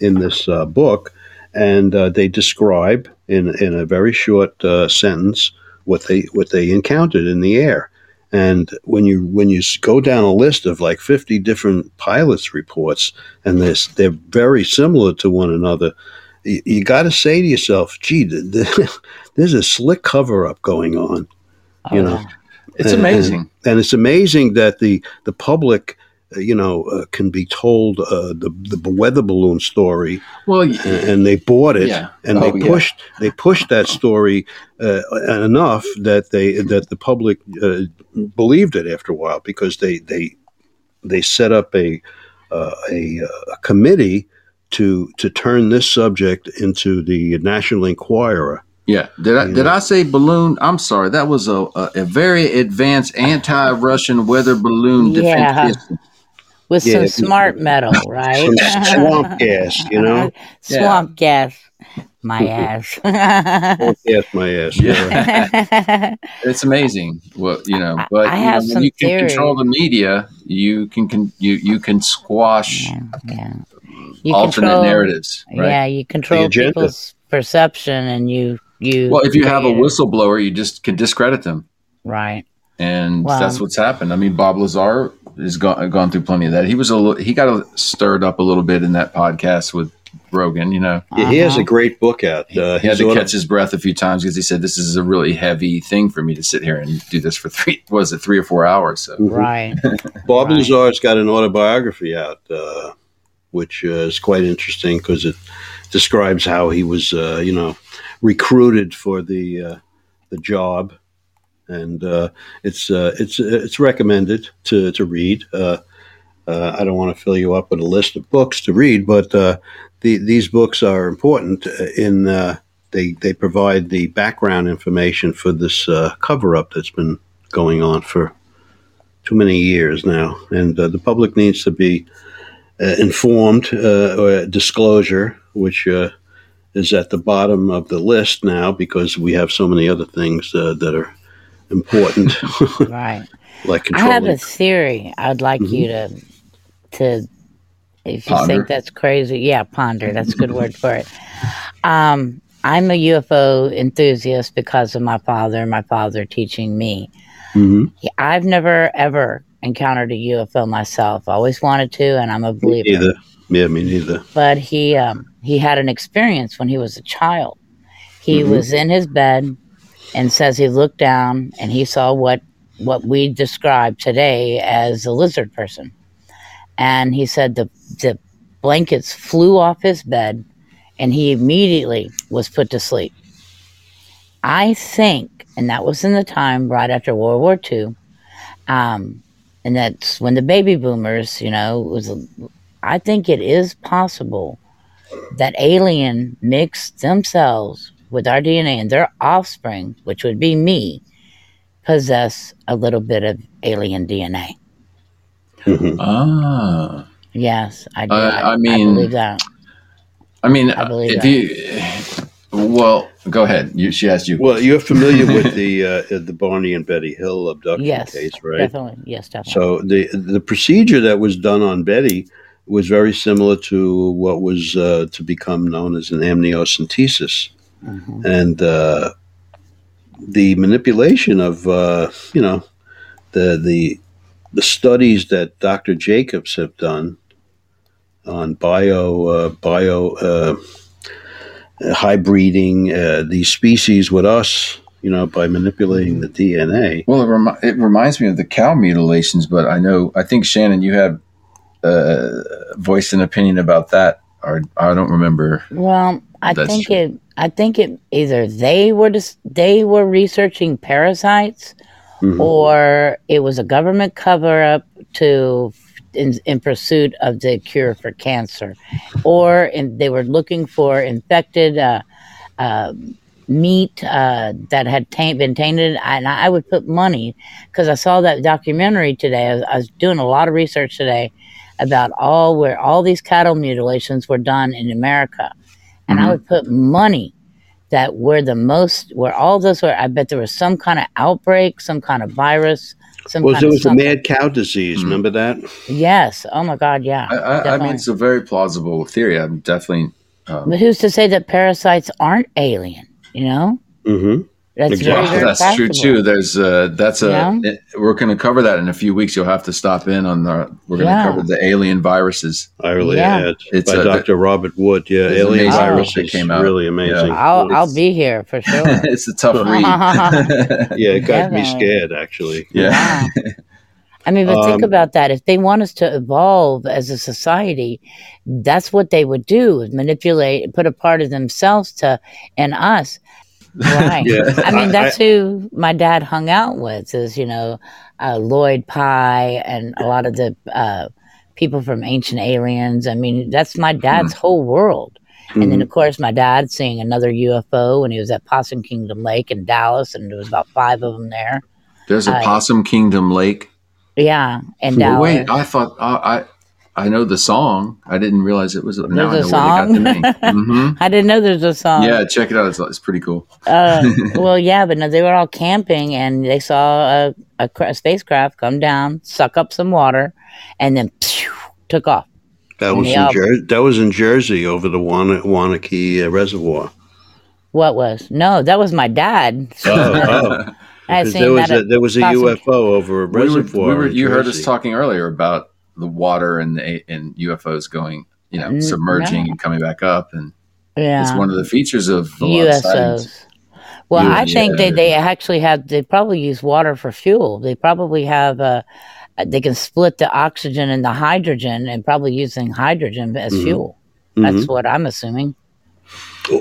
in this uh, book, and uh, they describe in in a very short uh, sentence what they what they encountered in the air. And when you when you go down a list of like fifty different pilots reports, and this they're very similar to one another, you, you got to say to yourself, "Gee, th- th- there's a slick cover up going on." Oh, you know. it's And- amazing. and it's amazing that the the public, you know, uh, can be told uh, the the weather balloon story, Well, and, and they bought it, Yeah. and Oh, they yeah. pushed they pushed that story uh, enough that they that the public uh, believed it after a while because they they they set up a uh, a, uh, a committee to to turn this subject into the National Enquirer. Yeah. Did I did I say balloon? I'm sorry. That was a a, a very advanced anti-Russian weather balloon defense Yeah. system. With Yeah, some smart metal, right? Some swamp gas, you know. Swamp gas. My ass. Yes, my ass. Yeah. It's amazing. Well, you know, but I you have know, when some you can theory. control the media, you can, can you you can squash yeah, yeah. You alternate control- narratives, right? Yeah, you control agenda. people's perception, and you you. Well, if you have a whistleblower, you just can discredit them, right? and Wow. that's what's happened. I mean, Bob Lazar has gone gone through plenty of that. He was a little, he got a, stirred up a little bit in that podcast with Rogan. You know, Yeah, he has Uh-huh. a great book out. Uh, he had to auto- catch his breath a few times because he said, "This is a really heavy thing for me to sit here and do this for three, was it, three or four hours?" So, Right. Bob Right. Lazar's got an autobiography out, uh, which uh, is quite interesting because it describes how he was, uh, you know, recruited for the uh, the job, and uh, it's uh, it's it's recommended to to read. Uh, uh, I don't want to fill you up with a list of books to read, but uh, the, these books are important in they they provide the background information for this cover up that's been going on for too many years now, and the public needs to be informed or disclosure, which is at the bottom of the list now because we have so many other things uh, that are important. right. like I have a theory. I'd like Mhm. you to to if you Ponder. think that's crazy, yeah, ponder. That's a good word for it. Um, I'm a UFO enthusiast because of my father. My father teaching me. hmm I've never ever encountered a UFO myself. Always wanted to, and I'm a Me believer. neither. Yeah, me neither. But he um, he had an experience when he was a child. He Mhm. was in his bed and says he looked down and he saw what what we describe today as a lizard person. And he said the the blankets flew off his bed and he immediately was put to sleep. I think, and that was in the time right after World War II, um, and that's when the baby boomers, you know, was. I think it is possible that alien mixed themselves with our DNA and their offspring, which would be me, possess a little bit of alien DNA. hmm Ah. Yes, I do. Uh, I, I mean- believe that. I mean, I believe if that. you, well, go ahead. You, she asked you. Well, you're familiar with the uh, the Barney and Betty Hill abduction Yes, case, right? definitely. Yes, definitely. So the the procedure that was done on Betty was very similar to what was uh, to become known as an amniocentesis, Mhm. and uh, the manipulation of uh, you know the the the studies that Dr. Jacobs have done on bio uh, bio uh, hybriding uh, these species with us, you know, by manipulating the DNA. Well, it, remi- it reminds me of the cow mutilations, but I know, I think Shannon, you have uh, voiced an opinion about that, or I don't remember. Well, I That's think true. it. I think it either they were just they were researching parasites, Mhm. or it was a government cover up to in, in pursuit of the cure for cancer, or in, they were looking for infected uh, uh, meat uh, that had taint, been tainted. And I would put money because I saw that documentary today. I was, I was doing a lot of research today about all where all these cattle mutilations were done in America, and I Mhm. would put money that were the most where all those were. I bet there was some kind of outbreak, some kind of virus, some Well, kind there of was the something. mad cow disease. Mhm. Remember that? Yes. Oh my God. Yeah. I, I, I mean, it's a very plausible theory. I'm definitely. Um, but who's to say that parasites aren't alien? You know, hmm that's Exactly. very, very that's true too. There's uh, that's a. Yeah. it- we're going to cover that in a few weeks. You'll have to stop in on the. We're going to Yeah. cover the alien viruses. I really Yeah. had It's by a- Dr. Robert Wood. Yeah, alien amazing virus that is came out. really amazing. I'll I'll be here for sure. it's a tough read. Yeah, it got me scared actually. yeah. Wow. I mean, but think Um, about that. If they want us to evolve as a society, that's what they would do: is manipulate, put a part of themselves to and us. Right. Yeah. I mean, I- that's who my dad hung out with. Is you know, uh, Lloyd Pye and a lot of the uh, people from Ancient Aliens. I mean, that's my dad's whole world. And then, Mhm. of course, my dad seeing another UFO when he was at Possum Kingdom Lake in Dallas, and there was about five of them there. There's a I- Possum Kingdom Lake. Yeah, But Dallas. wait, I thought uh, I I know the song. I didn't realize it was. Now I know There's a where they got the name. hmm I didn't know there's a song. Yeah, check it out. It's, it's pretty cool. Uh, well, yeah, but no, they were all camping and they saw a, a, cra- spacecraft come down, suck up some water, and then phew, took off. That was Yeah. in Jer- that was in Jersey over the Wana- Wanaque uh, Reservoir. What was? No, that was my dad. Oh, oh. I Because seen there was that. a, there was a UFO over a We were, reservoir. we were, in you heard us talking earlier about the water and the and UFOs going, you know, submerging no. and coming back up, and Yeah. it's one of the features of a lot of sightings. USOs. Well, I Yeah. think they, they actually have, they probably use water for fuel. They probably have, uh, they can split the oxygen and the hydrogen and probably using hydrogen as Mhm. fuel. That's what I'm assuming.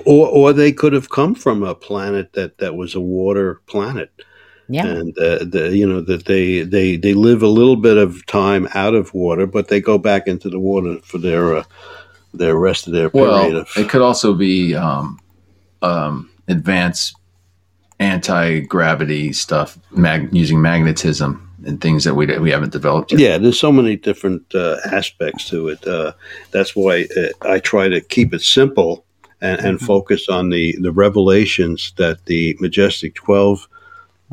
or or they could have come from a planet that that was a water planet. Yeah. and uh, the, you know that they they they live a little bit of time out of water, but they go back into the water for their uh, their rest of their period Well, of. it could also be um, um, advanced anti gravity stuff, mag- using magnetism and things that we we haven't developed yet. yeah, there's so many different uh, aspects to it. Uh, that's why uh, I try to keep it simple and, and Mm-hmm. focus on the the revelations that the majestic twelve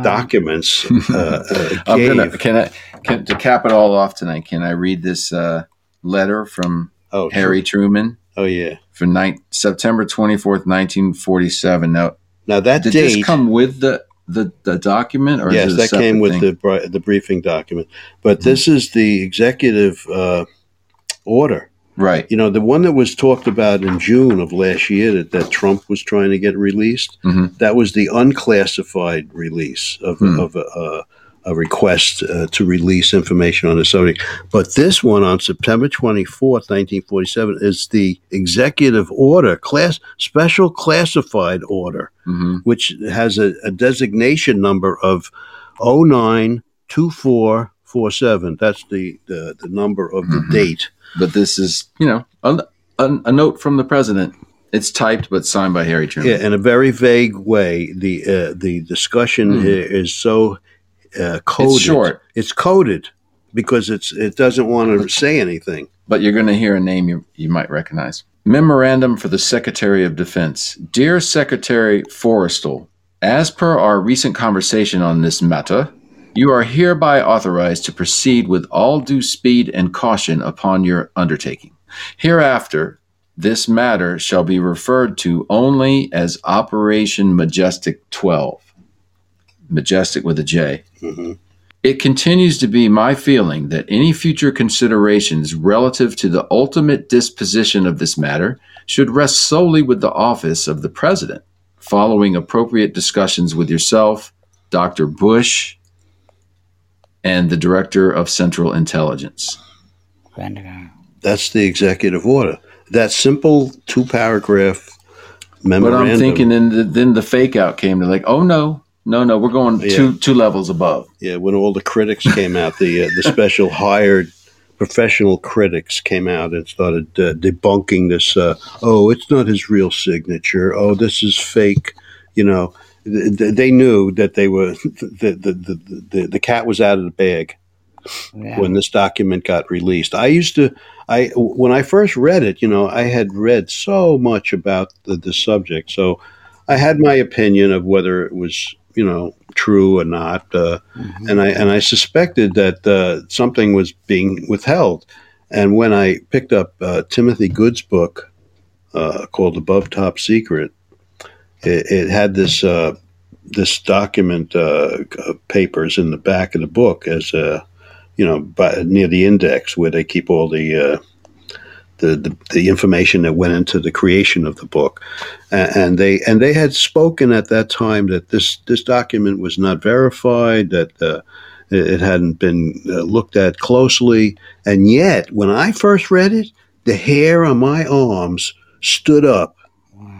documents uh, uh, gave. gonna can I can, to cap it all off tonight. Can I read this uh, letter from oh, Harry Truman Oh yeah. for nine, September twenty fourth, nineteen forty seven? Now, Now that did date. this come with the the, the document, or yes, is it a that came with thing? the the briefing document. But this is the executive uh, order. Right? You know, the one that was talked about in June of last year that, that Trump was trying to get released. Mhm. That was the unclassified release of, Hmm. of a, a, a request uh, to release information on the subject. But this one on September 24th, 1947, is the executive order, class special classified order, hmm which has a, a designation number of 092447. That's the, the, the number of the Mhm. date. But this is, you know, a, a, a note from the president. It's typed but signed by Harry Truman. Yeah, in a very vague way. The uh, the discussion Hmm. is so uh, coded. short. It's coded because it's it doesn't want to say anything. but you're going to hear a name you, you might recognize. Memorandum for the Secretary of Defense. Dear Secretary Forrestal, as per our recent conversation on this matter, you are hereby authorized to proceed with all due speed and caution upon your undertaking. Hereafter, this matter shall be referred to only as Operation Majestic 12. Majestic with a J. Mhm. It continues to be my feeling that any future considerations relative to the ultimate disposition of this matter should rest solely with the office of the President, following appropriate discussions with yourself, Dr. Bush, and the Director of Central Intelligence. That's the executive order. That simple two paragraph memorandum. But. I'm thinking then the, then the fake out came. They're like, oh no, no, no, we're going Yeah. two two levels above. yeah, when all the critics came out, the uh, the special hired professional critics came out and started uh, debunking this. Uh, oh, it's not his real signature. Oh, this is fake. You know, th- th- they knew that they were the the, the, the the cat was out of the bag Yeah. when this document got released. I used to, I when I first read it, you know, I had read so much about the, the subject, so I had my opinion of whether it was, you know, true or not, uh, Mhm. and I and I suspected that uh, something was being withheld. And when I picked up uh, Timothy Good's book uh, called "Above Top Secret," it, it had this. Uh, this document uh, uh, papers in the back of the book as a you know, by, near the index where they keep all the, uh, the the the information that went into the creation of the book, A- and they and they had spoken at that time that this this document was not verified, that uh, it hadn't been uh, looked at closely, and yet when I first read it, the hair on my arms stood up,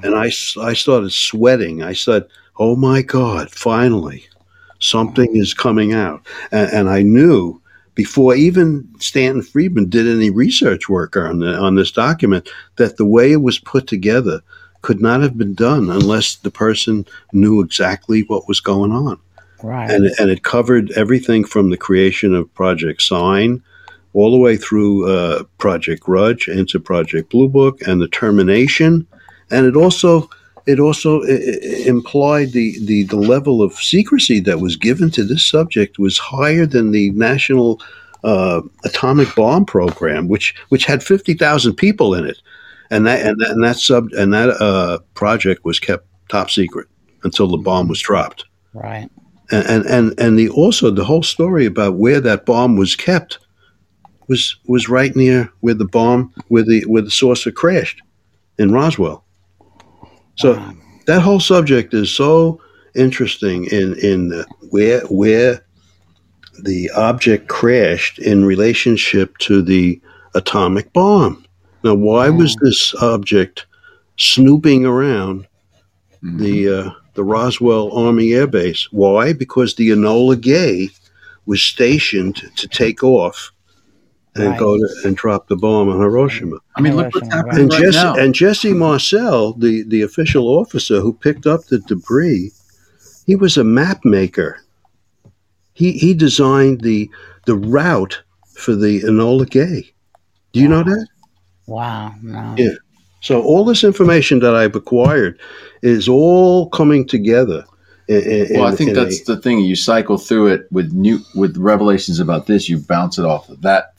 and I, I started sweating. I said, "Oh my God! Finally." Something is coming out, and, and I knew before even Stanton Friedman did any research work on the, on this document that the way it was put together could not have been done unless the person knew exactly what was going on. Right. And, and it covered everything from the creation of Project Sign all the way through uh, Project Grudge into Project Blue Book and the termination. And it also it also implied the, the, the level of secrecy that was given to this subject was higher than the national uh, atomic bomb program, which which had fifty thousand people in it, and that and that, and that sub and that uh, project was kept top secret until the bomb was dropped. right. And and and, and the also the whole story about where that bomb was kept was was right near where the bomb where the where the saucer crashed in Roswell. So Wow. that whole subject is so interesting in in the, where where the object crashed in relationship to the atomic bomb. Now, why was this object snooping around Mhm. the uh, the Roswell Army Air Base? Why? Because the Enola Gay was stationed to take off and Right. go to, and drop the bomb on Hiroshima. I mean, look what's happening And right Jesse now. and Jesse Marcel, the, the official officer who picked up the debris, he was a map maker. He he designed the the route for the Enola Gay. Do you know that? Wow. No. Yeah. So all this information that I've acquired is all coming together, in- Well, I think that's a- the thing. You cycle through it with new with revelations about this. You bounce it off of that.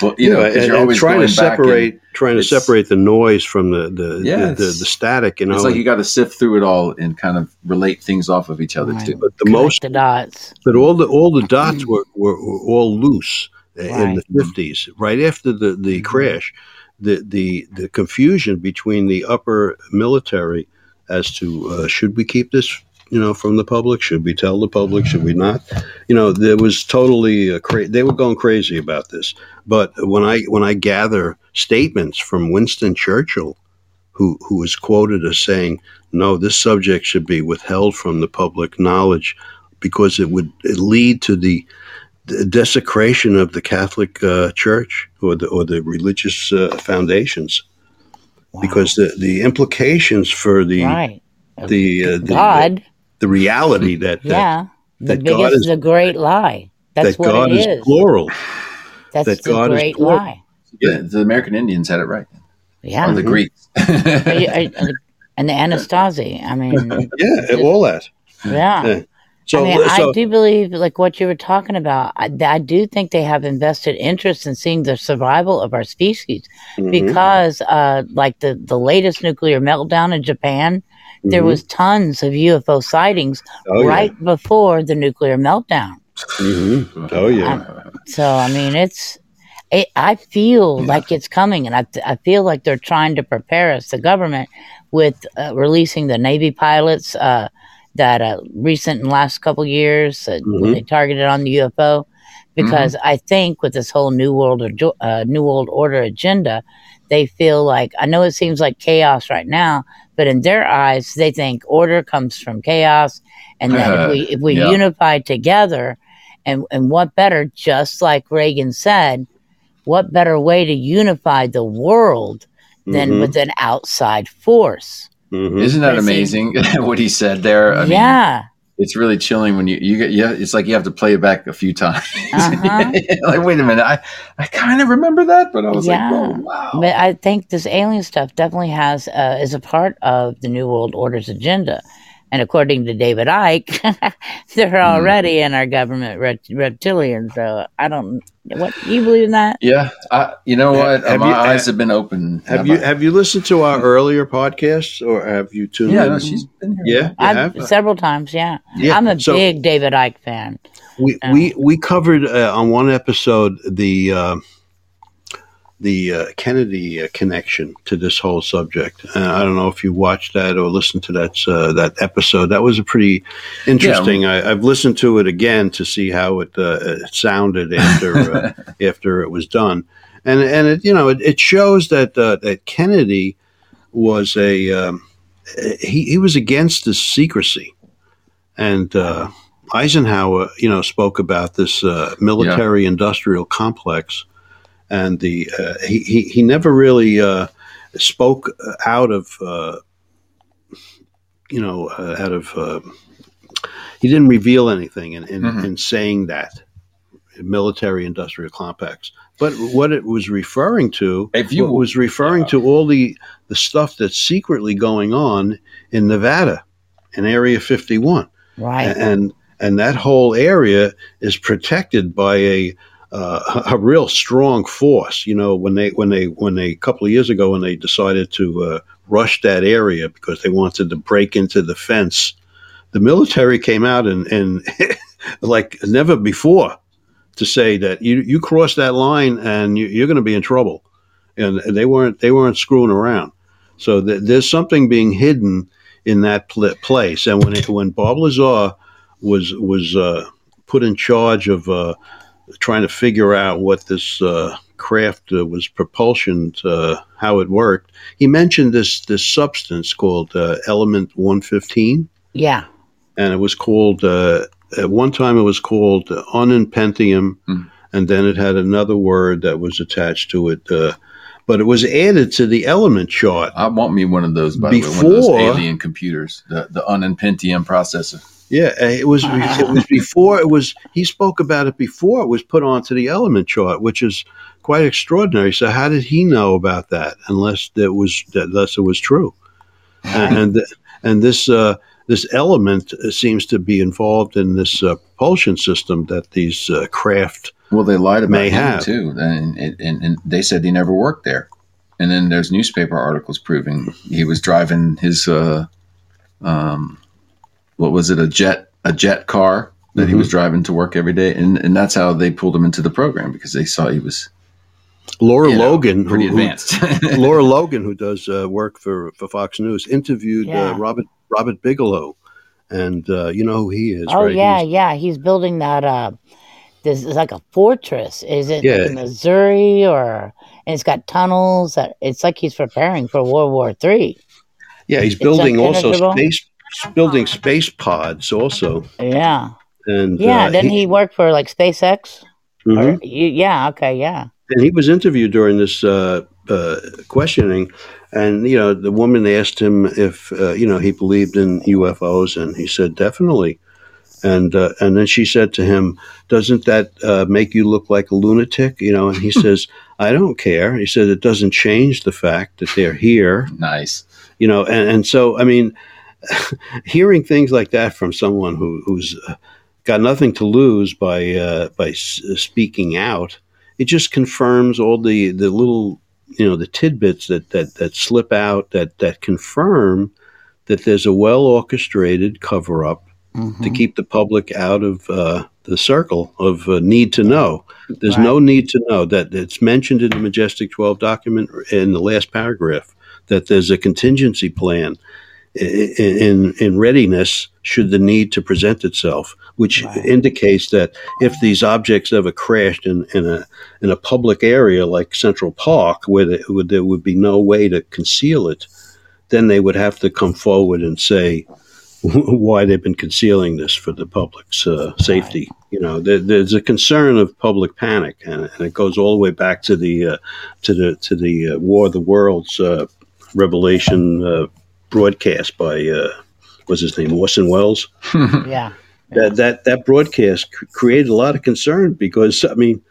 But you know, Yeah, because and, you're always trying going to back and- separate trying to separate the noise from the the, Yeah, the, the, it's- the static. You know, it's like you got to sift through it all and kind of relate things off of each other Right. too. but the Connect most the dots. but all the all the dots were, were, were all loose in the fifties, right after the, the crash. The, the the confusion between the upper military as to uh, should we keep this you know from the public? Should we tell the public? Should we not? You know there was totally uh, cra- they were going crazy about this. But when i when i gather statements from winston churchill who who is quoted as saying no this subject should be withheld from the public knowledge because it would lead to the, the desecration of the Catholic uh, Church or the or the religious uh, foundations, Wow. because the, the implications for the right. the, uh, the God, the reality that that, yeah. The that God biggest, is- the great lie. That's that what God it is is. plural. That's that the God is great plural. lie. The, the American Indians had it right, Yeah. or the Greeks. Are you- are- and the Anastasi. I mean, Yeah, all that. yeah. Yeah. So, I mean, so I do believe, like what you were talking about, I, I do think they have invested interest in seeing the survival of our species mhm, because, uh, like the, the latest nuclear meltdown in Japan, there mhm. was tons of UFO sightings Oh, yeah. right before the nuclear meltdown. Mhm. Oh yeah. So, I mean, it's, it, I feel like it's coming, and I, I feel like they're trying to prepare us, the government, with uh, releasing the Navy pilots uh, that uh, recent in the last couple years uh, when Mhm. they targeted on the UFO. Because I think with this whole new world or uh, new world order agenda, they feel like I know it seems like chaos right now, but in their eyes, they think order comes from chaos, and that if we if we Yeah. unify together, and and what better, just like Reagan said, what better way to unify the world than Mhm, with an outside force? mhm. Isn't that amazing what he said there? I mean, yeah, it's really chilling when you you get yeah. It's like you have to play it back a few times. Uh-huh. like wait a minute, I I kind of remember that, but I was Yeah. like, oh wow. but I think this alien stuff definitely has uh, is a part of the New World Order's agenda. And according to David Icke, they're Hmm. already in our government rept- reptilian. So I don't. What you believe in that? Yeah, I, you know what? Have My you- eyes have been open. Have you have you listened to our earlier podcasts or have you tuned Yeah, in? no, she's been here. yeah, you I've, have? several times. Yeah, Yeah, I'm a so- big David Icke fan. We Yeah. we we covered uh, on one episode the uh, the uh, Kennedy uh, connection to this whole subject. Uh, I don't know if you watched that or listened to that uh, that episode. That was a pretty interesting. I, I've listened to it again to see how it, uh, it sounded after uh, after it was done, and and it you know it, it shows that uh, that Kennedy was a um, he he was against the secrecy, and. Uh, Eisenhower, you know, spoke about this uh, military-industrial complex, and the uh, he, he he never really uh, spoke out of uh, you know uh, out of uh, he didn't reveal anything in in, Mhm. in saying that military-industrial complex. But what it was referring to, If you- was referring to all the the stuff that's secretly going on in Nevada, in Area 51 Right. and and that whole area is protected by a uh, a real strong force. You know, when they when they when they a couple of years ago when they decided to uh, rush that area because they wanted to break into the fence, the military came out and and like never before to say that you you cross that line and you, you're going to be in trouble, and they weren't they weren't screwing around. So th- there's something being hidden in that pl- place, and when it, when Bob Lazar was was uh, put in charge of uh, trying to figure out what this uh, craft uh, was propulsion, uh, how it worked. He mentioned this this substance called uh, element one fifteen, Yeah. and it was called uh, at one time it was called uh, unpentium, Hmm. and then it had another word that was attached to it. Uh, but it was added to the element chart I want me one of those by the way, one of those Before- alien computers, the the Unpentium processor. Yeah, it was it was before it was he spoke about it before it was put onto the element chart, which is quite extraordinary. So how did he know about that unless that was that unless it was true? And and, and this uh, this element uh, seems to be involved in this uh, propulsion system that these uh, craft. Well, they lied about May him have. too, and, and and they said he never worked there. And then there's newspaper articles proving he was driving his, uh, um, what was it, a jet a jet car that he Mhm. was driving to work every day, and and that's how they pulled him into the program because they saw he was Lara you know, Logan, who- pretty who, advanced. Lara Logan, who does uh, work for, for Fox News, interviewed Yeah. uh, Robert Robert Bigelow, and uh, you know who he is, Oh right? yeah, He's- yeah. He's building that. Uh, this is like a fortress. Is it Yeah. in Missouri or? And it's got tunnels. That it's like he's preparing for World War Three. yeah, he's building also space, building space pods also, Yeah, and yeah. uh, Didn't he, work for like SpaceX? Mhm. Or, yeah. Okay. Yeah. and he was interviewed during this uh, uh, questioning, and you know the woman asked him if uh, you know he believed in UFOs, and he said definitely, and uh, and then she said to him, "Doesn't that uh, make you look like a lunatic?" You know, and he says, "I don't care." He said, "It doesn't change the fact that they're here." nice. You know, and and so I mean, hearing things like that from someone who who's uh, got nothing to lose by uh, by s- speaking out, it just confirms all the the little you know the tidbits that that that slip out that that confirm that there's a well orchestrated cover up to Mhm. keep the public out of uh, the circle of uh, need to know. There's Right. no need to know that it's mentioned in the Majestic 12 document in the last paragraph that there's a contingency plan in in readiness should the need to present itself, which Right. indicates that if these objects ever crashed in, in a in a public area like Central Park, where, there where there would be no way to conceal it, then they would have to come forward and say why they've been concealing this for the public's uh, safety. You know, there, there's a concern of public panic, and, and it goes all the way back to the uh, to the to the uh, War of the Worlds uh, revelation uh, broadcast by uh, what's his name Orson Welles. Yeah. That that that broadcast created a lot of concern because I mean,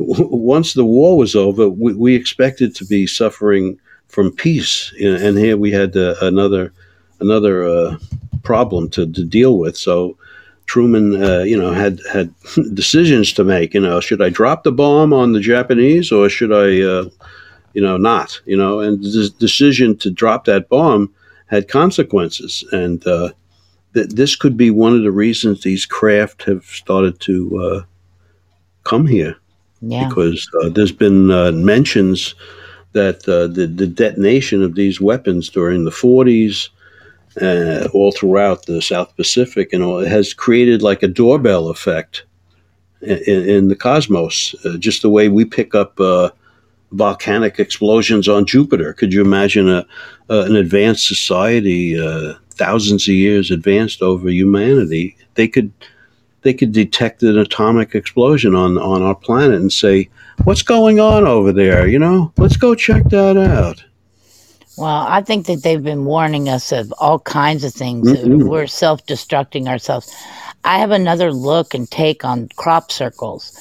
w- once the war was over, we, we expected to be suffering from peace, you know, and here we had uh, another another uh, problem to, to deal with. So Truman, uh, you know, had had decisions to make. You know, should I drop the bomb on the Japanese or should I, uh, you know, not? You know, and the decision to drop that bomb had consequences, and uh, th- this could be one of the reasons these craft have started to uh, come here Yeah. because uh, there's been uh, mentions that uh, the, the detonation of these weapons during the 40s, uh, all throughout the South Pacific, and all, it has created like a doorbell effect in, in the cosmos, uh, just the way we pick up uh, volcanic explosions on Jupiter. Could you imagine a, uh, an advanced society, uh, thousands of years advanced over humanity? They could they could detect an atomic explosion on on our planet and say, "What's going on over there?" You know, let's go check that out. Well, I think that they've been warning us of all kinds of things. Mhm. We're self destructing ourselves. I have another look and take on crop circles.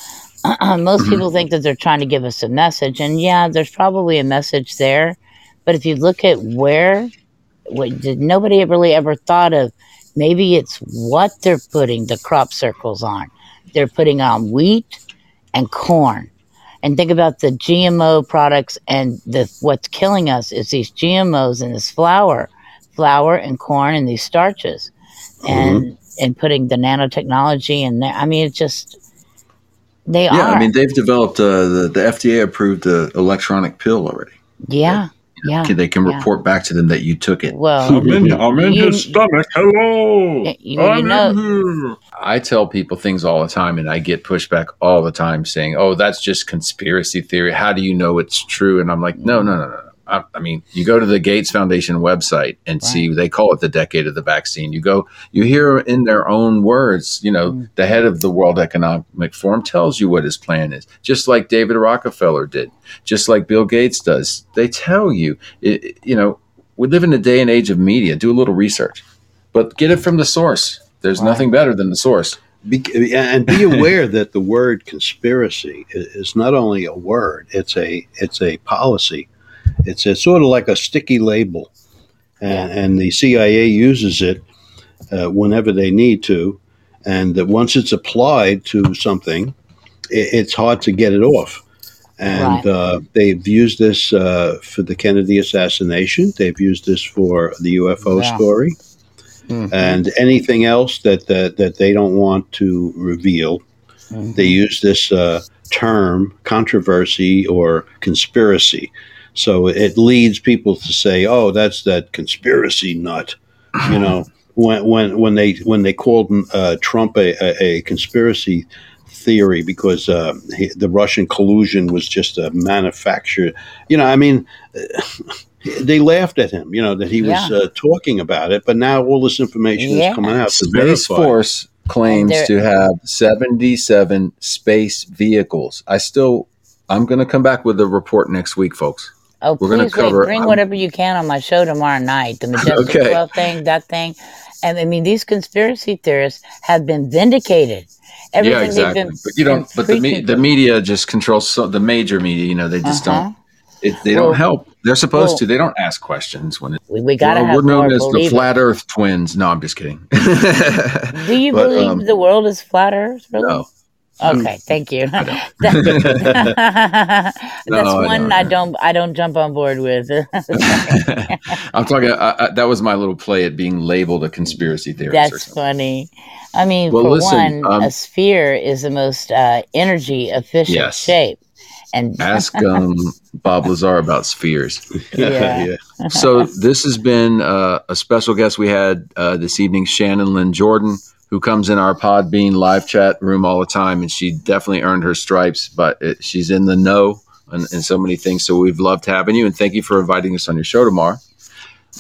Most mm-hmm. people think that they're trying to give us a message, and yeah, there's probably a message there. But if you look at where, what, did nobody really ever thought of? Maybe it's what they're putting the crop circles on. They're putting on wheat and corn and think about the GMO products and the what's killing us is these GMOs and this flour, flour and corn and these starches, mm-hmm. and and putting the nanotechnology in there. I mean, it's just they are Yeah, are. I mean they've developed uh, the the FDA approved the electronic pill already. yeah, yeah. They can yeah. report back to them that you took it. Well, I'm in, I'm in You- his stomach. Hello. you, you know, here. I tell people things all the time, and I get pushback all the time saying, "Oh, that's just conspiracy theory. How do you know it's true?" And I'm like, "No, no, no, no. I, I mean, you go to the Gates Foundation website and see they call it the decade of the vaccine. You go, you hear in their own words. You know, mm. the head of the World Economic Forum tells you what his plan is, just like David Rockefeller did, just like Bill Gates does. They tell you. It, it- you know, we live in a day and age of media. Do a little research, but get it from the source. There's Right. nothing better than the source. Be, and be aware that the word conspiracy is not only a word; it's a it's a policy. It's a sort of like a sticky label, and, and the CIA uses it uh, whenever they need to, and that once it's applied to something, it, it's hard to get it off. And Right. uh, they've used this uh, for the Kennedy assassination. They've used this for the UFO Yeah. story, and anything else that, that that they don't want to reveal. They use this uh, term controversy or conspiracy. So it leads people to say, "Oh, that's that conspiracy nut," you know. When when when they when they called uh, Trump a, a, a conspiracy theory because uh, he, the Russian collusion was just a manufactured, you know. I mean, they laughed at him, you know, that he was Yeah. uh, talking about it. But now all this information Yeah. is coming out. Space. Force claims to have 77 space vehicles. I still, I'm going to come back with a report next week, folks. Oh, We're gonna please cover- bring um, whatever you can on my show tomorrow night. The Majestic Okay. 12 thing, that thing. And I mean, these conspiracy theorists have been vindicated. Everything yeah, exactly. been, but you don't. But the me, the media just controls so, the major media. You know, they just Uh-huh. don't. It, they Well- don't help. They're supposed well- to. They don't ask questions when it, we, we got to we're, have we're known as the flat Earth twins. No, I'm just kidding. Do you But, believe um, the world is flat Earth? Really? no. Okay, thank you. That's No, I one don't. I don't I don't jump on board with. I'm talking. I, I, that was my little play at being labeled a conspiracy theorist. That's something. funny. I mean, Well, for listen, one, um, a sphere is the most uh, energy efficient Yes. shape, and Ask um, Bob Lazar about spheres. Yeah. yeah. So this has been uh, a special guest we had uh, this evening, Shannon Lynn Jordan, who comes in our Podbean live chat room all the time, and she definitely earned her stripes. But it, she's in the know in, in so many things. So we've loved having you, and thank you for inviting us on your show tomorrow.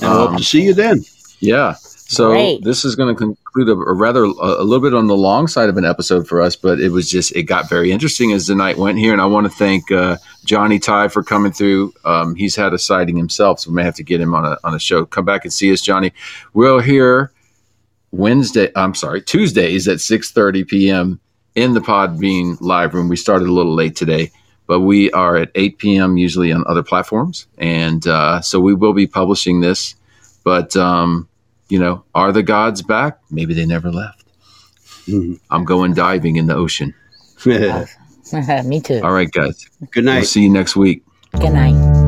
And I hope Um, to see you then. Yeah. So Great. this is going to conclude a, a rather a, a little bit on the long side of an episode for us, but it was just it got very interesting as the night went here, and I want to thank uh, Johnny Ty for coming through. Um, he's had a sighting himself, so we may have to get him on a on a show. Come back and see us, Johnny. We're here Wednesday. I'm sorry, Tuesdays at 6:30 p.m. in the Podbean live room. We started a little late today. But we are at 8 p.m. usually on other platforms, and uh, so we will be publishing this. But um, you know, are the gods back? Maybe they never left. Mhm. I'm going diving in the ocean. me too. All right, guys. Good We'll night. see you next week. Good night.